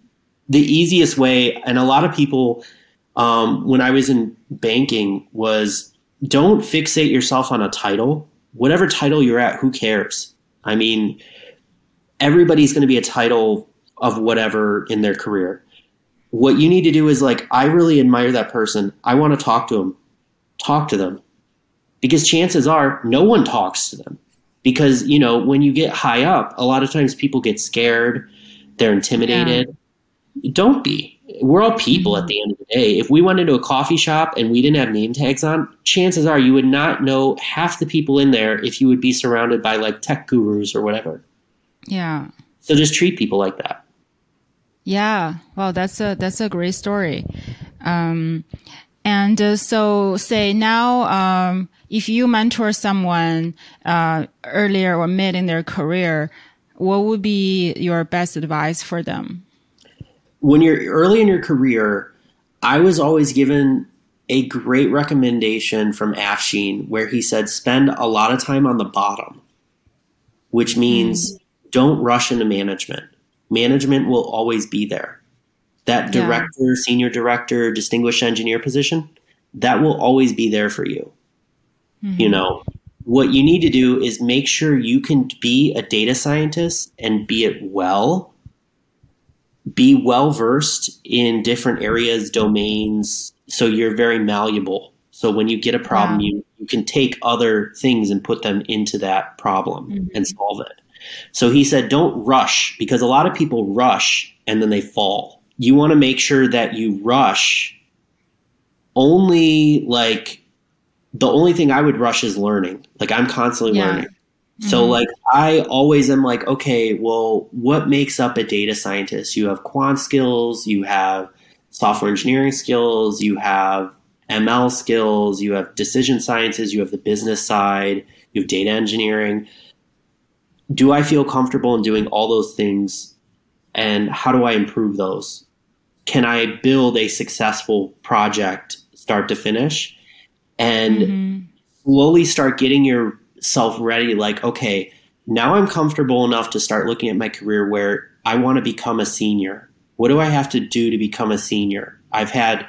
the easiest way, and a lot of people, um, when I was in banking, was don't fixate yourself on a title. Whatever title you're at, who cares? I mean, everybody's going to be a title of whatever in their career. what you need to do is like, I really admire that person. I want to talk to them. Talk to them. Because chances are no one talks to them. Because, you know, when you get high up, a lot of times people get scared, they're intimidated. Yeah. Don't be. We're all people mm-hmm. at the end of the day. If we went into a coffee shop and we didn't have name tags on, chances are you would not know half the people in there if you would be surrounded by like tech gurus or whatever. Yeah. So just treat people like that. Yeah, well, that's a that's a great story. Um, and uh, so, say now, um, if you mentor someone uh, earlier or mid in their career, what would be your best advice for them? When you're early in your career, I was always given a great recommendation from Afshin where he said spend a lot of time on the bottom, which means mm. don't rush into management management will always be there. That director, yeah. senior director, distinguished engineer position, that will always be there for you. Mm-hmm. You know, what you need to do is make sure you can be a data scientist and be it well. Be well versed in different areas, domains, so you're very malleable. So when you get a problem, you, you can take other things and put them into that problem mm-hmm. and solve it. So he said, don't rush because a lot of people rush and then they fall. You want to make sure that you rush only like the only thing I would rush is learning. Like I'm constantly yeah. learning. Mm-hmm. So like I always am like, okay, well, what makes up a data scientist? You have quant skills, you have software engineering skills, you have ML skills, you have decision sciences, you have the business side, you have data engineering do I feel comfortable in doing all those things? And how do I improve those? Can I build a successful project start to finish? And mm-hmm. slowly start getting yourself ready like, okay, now I'm comfortable enough to start looking at my career where I want to become a senior. What do I have to do to become a senior? I've had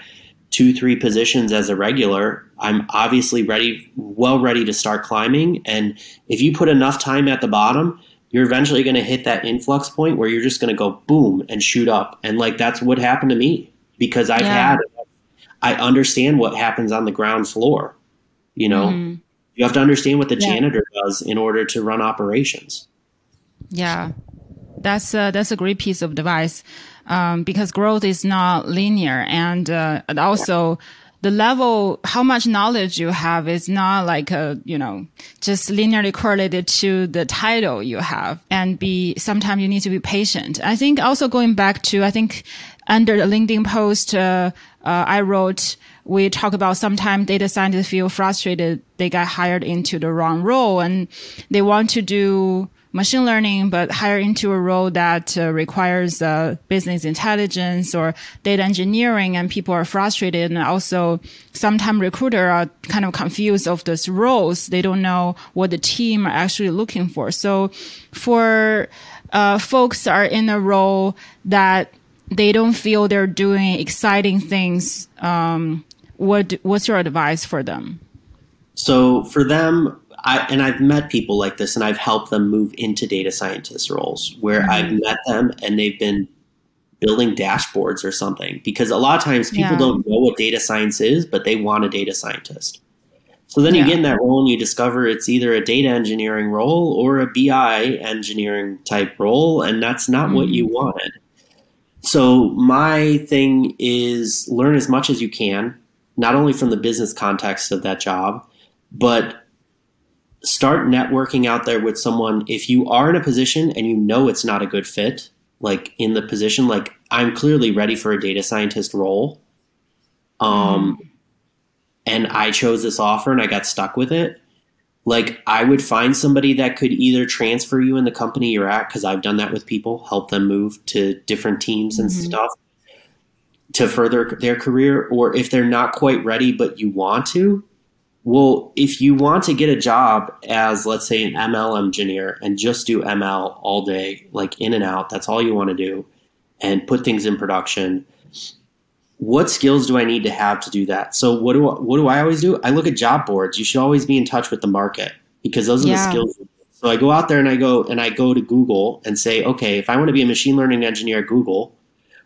two, three positions as a regular, I'm obviously ready, well ready to start climbing. And if you put enough time at the bottom, you're eventually going to hit that influx point where you're just going to go boom and shoot up. And like that's what happened to me because I've yeah. had, I understand what happens on the ground floor. You know, mm-hmm. you have to understand what the yeah. janitor does in order to run operations. Yeah, that's a, that's a great piece of advice um, because growth is not linear and, uh, and also. Yeah the level, how much knowledge you have is not like a, you know, just linearly correlated to the title you have and be, sometimes you need to be patient. I think also going back to, I think under the LinkedIn post, uh, uh, I wrote, we talk about sometimes data scientists feel frustrated. They got hired into the wrong role and they want to do machine learning, but hire into a role that uh, requires uh, business intelligence or data engineering, and people are frustrated. And also, sometimes recruiter are kind of confused of those roles. They don't know what the team are actually looking for. So, for uh, folks are in a role that they don't feel they're doing exciting things. Um, what what's your advice for them? So for them, I, and I've met people like this, and I've helped them move into data scientist roles where mm-hmm. I've met them and they've been building dashboards or something. Because a lot of times people yeah. don't know what data science is, but they want a data scientist. So then yeah. you get in that role and you discover it's either a data engineering role or a BI engineering type role, and that's not mm-hmm. what you wanted. So my thing is learn as much as you can, not only from the business context of that job, but start networking out there with someone. If you are in a position and you know it's not a good fit like in the position like i'm clearly ready for a data scientist role. Um mm. and i chose this offer and i got stuck with it like i would find somebody that could either transfer you in the company you're at because i've done that with people help them move to different teams and mm-hmm. stuff to further their career or if they're not quite ready but you want to well, if you want to get a job as, let's say, an ML engineer and just do ML all day, like in and out, that's all you want to do, and put things in production, what skills do I need to have to do that? So what do I, what do I always do? I look at job boards. You should always be in touch with the market because those are yeah. the skills. So I go out there and I go and I go to Google and say, okay, if I want to be a machine learning engineer at Google,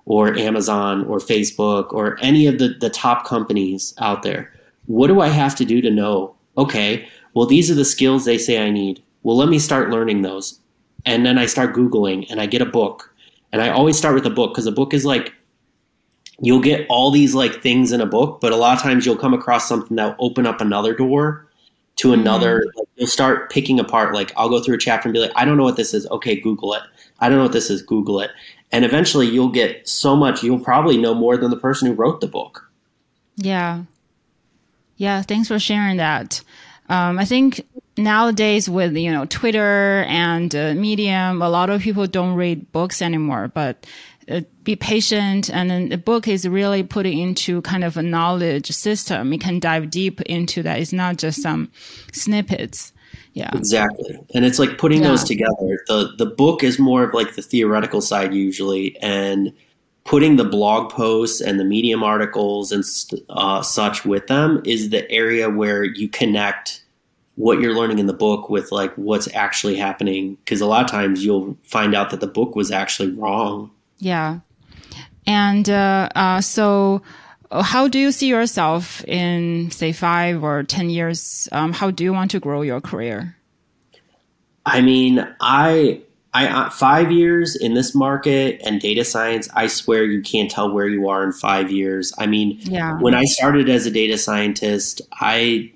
or Amazon or Facebook or any of the, the top companies out there. What do I have to do to know? Okay, well, these are the skills they say I need. Well, let me start learning those. And then I start Googling and I get a book. And I always start with a book because a book is like, you'll get all these like things in a book, but a lot of times you'll come across something that will open up another door to mm-hmm. another. Mm-hmm. Like, you'll start picking apart. Like, I'll go through a chapter and be like, I don't know what this is. Okay, Google it. I don't know what this is. Google it. And eventually you'll get so much, you'll probably know more than the person who wrote the book. Yeah. Yeah. Thanks for sharing that. Um, I think nowadays with you know Twitter and uh, Medium, a lot of people don't read books anymore. But uh, be patient, and then the book is really put into kind of a knowledge system. You can dive deep into that. It's not just some snippets. Yeah, exactly. And it's like putting yeah. those together. the The book is more of like the theoretical side usually, and putting the blog posts and the medium articles and uh, such with them is the area where you connect what you're learning in the book with like what's actually happening because a lot of times you'll find out that the book was actually wrong yeah and uh, uh, so uh, how do you see yourself in say five or ten years um, how do you want to grow your career i mean i I uh, five years in this market and data science. I swear you can't tell where you are in five years. I mean, yeah. when I started as a data scientist, I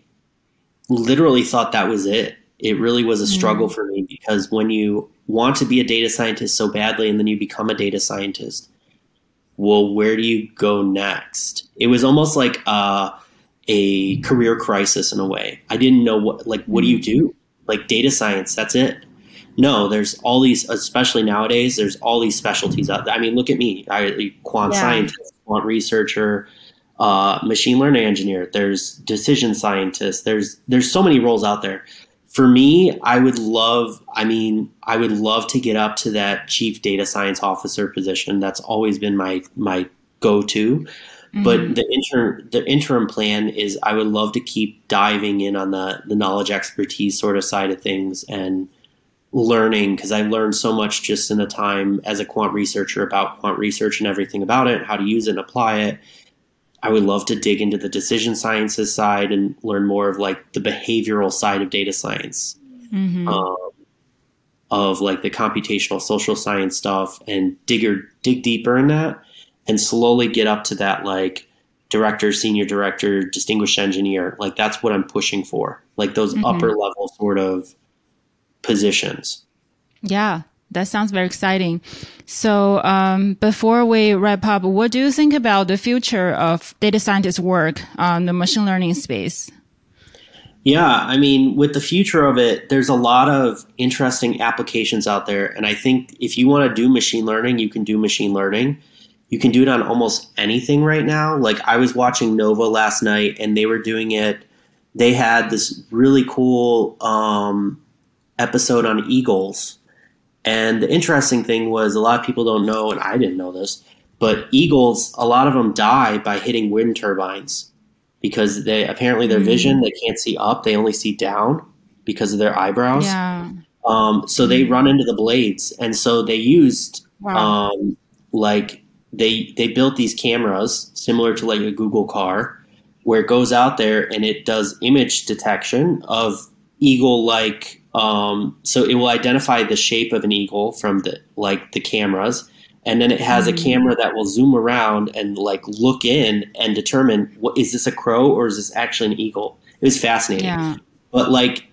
literally thought that was it. It really was a mm. struggle mm. for me because when you want to be a data scientist so badly and then you become a data scientist, well, where do you go next? It was almost like uh, a career crisis in a way. I didn't know what, like, what do you mm. do? Like data science, that's it no, there's all these, especially nowadays, there's all these specialties out there. I mean, look at me, I quant yeah. scientist, quant researcher, uh, machine learning engineer. There's decision scientist. There's there's so many roles out there. For me, I would love. I mean, I would love to get up to that chief data science officer position. That's always been my my go to. Mm-hmm. But the interim the interim plan is I would love to keep diving in on the the knowledge expertise sort of side of things and learning because I learned so much just in the time as a quant researcher about quant research and everything about it, how to use it and apply it. I would love to dig into the decision sciences side and learn more of like the behavioral side of data science, mm-hmm. um, of like the computational social science stuff, and dig dig deeper in that, and slowly get up to that like director, senior director, distinguished engineer. Like that's what I'm pushing for, like those mm-hmm. upper level sort of positions. Yeah, that sounds very exciting. So, um, before we wrap up, what do you think about the future of data scientist work on the machine learning space? Yeah, I mean, with the future of it, there's a lot of interesting applications out there. And I think if you want to do machine learning, you can do machine learning. You can do it on almost anything right now. Like I was watching Nova last night and they were doing it. They had this really cool um, episode on eagles. And the interesting thing was a lot of people don't know, and I didn't know this, but eagles, a lot of them die by hitting wind turbines because they apparently their mm. vision they can't see up, they only see down because of their eyebrows. Yeah. Um, so they run into the blades, and so they used wow. um, like they they built these cameras similar to like a Google car, where it goes out there and it does image detection of eagle like um, so it will identify the shape of an eagle from the like the cameras, and then it has a mm. camera that will zoom around and like look in and determine what is this a crow or is this actually an eagle. It was fascinating. Yeah. But like,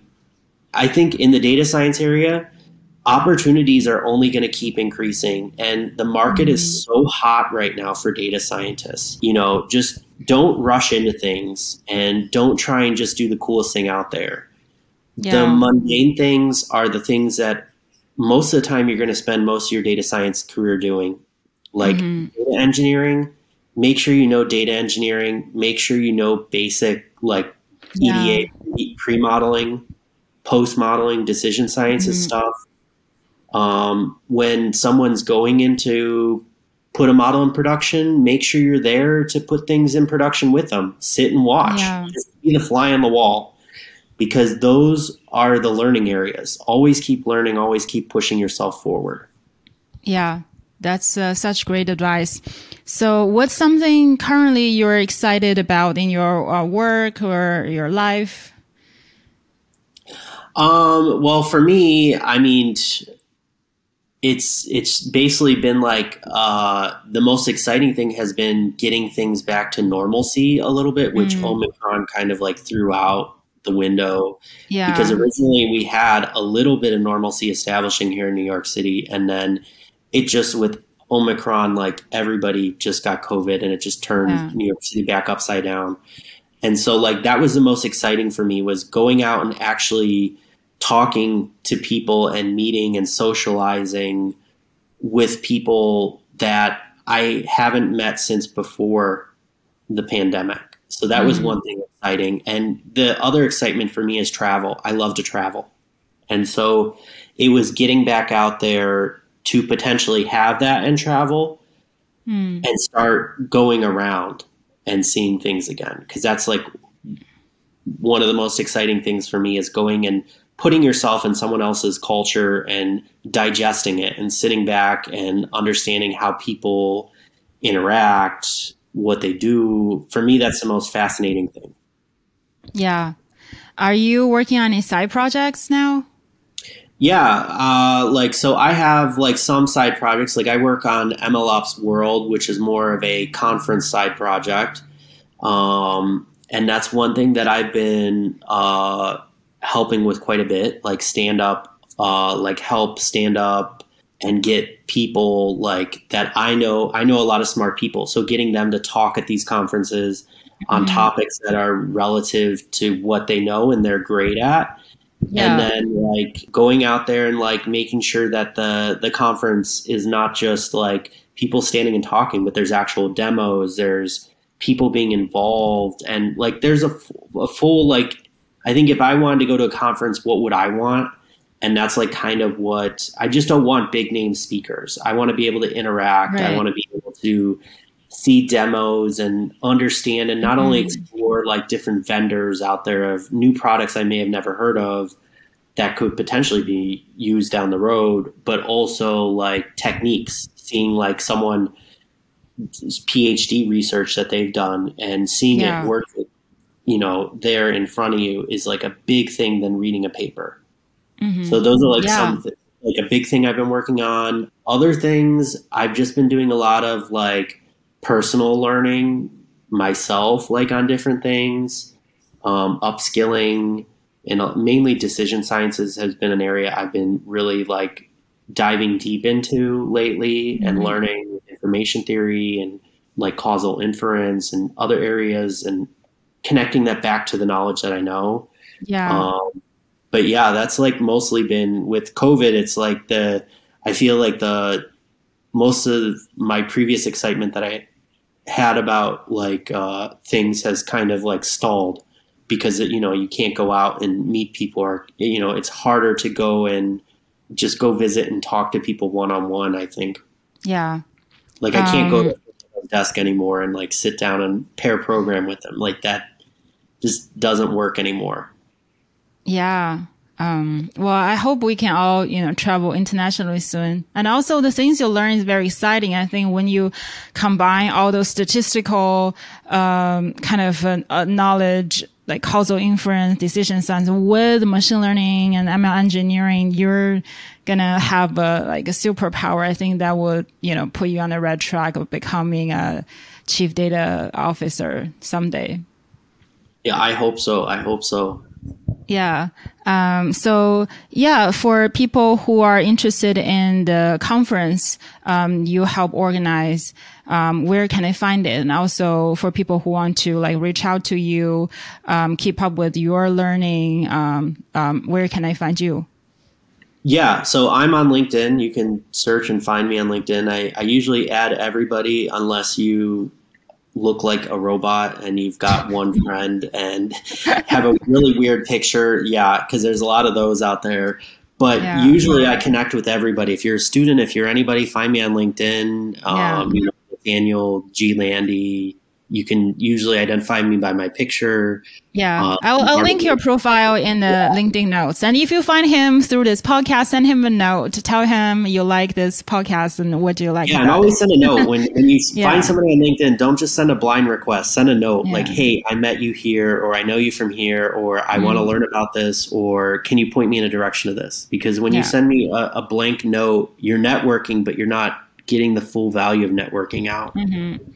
I think in the data science area, opportunities are only going to keep increasing, and the market mm. is so hot right now for data scientists. You know, just don't rush into things and don't try and just do the coolest thing out there yeah. The mundane things are the things that most of the time you're going to spend most of your data science career doing, like mm-hmm. data engineering. Make sure you know data engineering. Make sure you know basic like EDA, yeah. pre modeling, post modeling, decision sciences mm-hmm. stuff. Um, when someone's going into put a model in production, make sure you're there to put things in production with them. Sit and watch. Yeah. Just be the fly on the wall because those are the learning areas. Always keep learning, always keep pushing yourself forward. Yeah, That's uh, such great advice. So, what's something currently you're excited about in your uh, work or your life? Um, well, for me, I mean, it's it's basically been like uh, the most exciting thing has been getting things back to normalcy a little bit, which mm. Omicron kind of like threw out the window. Yeah. Because originally we had a little bit of normalcy establishing here in New York City, and then it just with Omicron, like everybody just got COVID, and it just turned yeah. New York City back upside down. And so, like that was the most exciting for me was going out and actually talking to people and meeting and socializing with people that I haven't met since before the pandemic. So that mm-hmm. was one thing exciting. And the other excitement for me is travel. I love to travel. And so it was getting back out there to potentially have that and travel mm. and start going around and seeing things again. Because that's like one of the most exciting things for me is going and putting yourself in someone else's culture and digesting it and sitting back and understanding how people interact, what they do. For me, that's the most fascinating thing. Yeah. Are you working on any side projects now? Yeah, uh, like so I have like some side projects. Like I work on MLOps World, which is more of a conference side project. Um, and that's one thing that I've been uh, helping with quite a bit, like stand up, uh, like help stand up and get people like that I know. I know a lot of smart people, so getting them to talk at these conferences on mm-hmm. topics that are relative to what they know and they're great at. Yeah. And then like going out there and like making sure that the the conference is not just like people standing and talking, but there's actual demos, there's people being involved and like there's a, a full like I think if I wanted to go to a conference, what would I want? And that's like kind of what I just don't want big name speakers. I want to be able to interact. Right. I want to be able to see demos and understand and not mm-hmm. only explore like different vendors out there of new products I may have never heard of that could potentially be used down the road, but also like techniques, seeing like someone PhD research that they've done and seeing yeah. it work you know, there in front of you is like a big thing than reading a paper. Mm-hmm. So those are like yeah. some like a big thing I've been working on. Other things I've just been doing a lot of like personal learning myself, like on different things, um, upskilling, and mainly decision sciences has been an area I've been really like diving deep into lately mm-hmm. and learning information theory and like causal inference and other areas and connecting that back to the knowledge that I know. Yeah. Um, but yeah, that's like mostly been with COVID. It's like the, I feel like the, most of my previous excitement that I had about like uh, things has kind of like stalled because it, you know you can't go out and meet people or you know it's harder to go and just go visit and talk to people one on one. I think. Yeah. Like I can't um, go to the desk anymore and like sit down and pair program with them like that just doesn't work anymore. Yeah. Um, well, I hope we can all, you know, travel internationally soon. And also the things you learn is very exciting. I think when you combine all those statistical, um, kind of uh, uh, knowledge, like causal inference, decision science with machine learning and ML engineering, you're gonna have a, like a superpower. I think that would, you know, put you on the red track of becoming a chief data officer someday. Yeah, I hope so. I hope so. Yeah. Um, so yeah, for people who are interested in the conference, um, you help organize. Um, where can I find it? And also for people who want to like reach out to you, um, keep up with your learning, um, um, where can I find you? Yeah, so I'm on LinkedIn. You can search and find me on LinkedIn. I, I usually add everybody unless you look like a robot and you've got one friend and have a really weird picture. Yeah, because there's a lot of those out there. But yeah. usually I connect with everybody. If you're a student, if you're anybody, find me on LinkedIn. Yeah. Um, you know, Nathaniel G. Landi. You can usually identify me by my picture. Yeah, uh, I'll, I'll link your profile in the LinkedIn notes. And if you find him through this podcast, send him a note. To tell him you like this podcast and what do you like. Yeah, and always it. send a note when when you yeah. find somebody on LinkedIn. Don't just send a blind request. Send a note yeah. like, "Hey, I met you here, or I know you from here, or I mm. want to learn about this, or can you point me in a direction of this?" Because when yeah. you send me a, a, blank note, you're networking, but you're not getting the full value of networking out. Mm-hmm.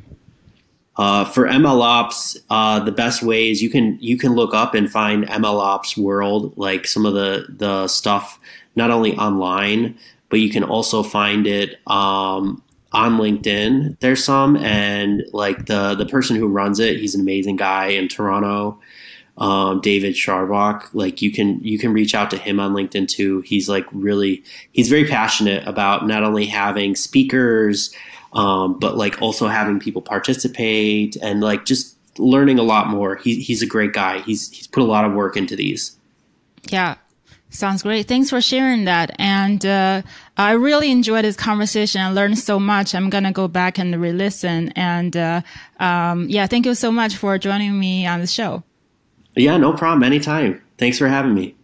Uh, for MLOps, uh, the best ways you can you can look up and find MLOps world, like some of the the stuff not only online, but you can also find it um, on LinkedIn. There's some, and like the the person who runs it, he's an amazing guy in Toronto. Um, David Scharbach, like you can you can reach out to him on LinkedIn too. He's like really he's very passionate about not only having speakers um, but like also having people participate and like just learning a lot more. He, he's a great guy. He's he's put a lot of work into these. Yeah, sounds great. Thanks for sharing that. And uh, I really enjoyed this conversation. I learned so much. I'm gonna go back and re-listen. And uh, um, yeah, thank you so much for joining me on the show. Yeah, no problem. Anytime. Thanks for having me.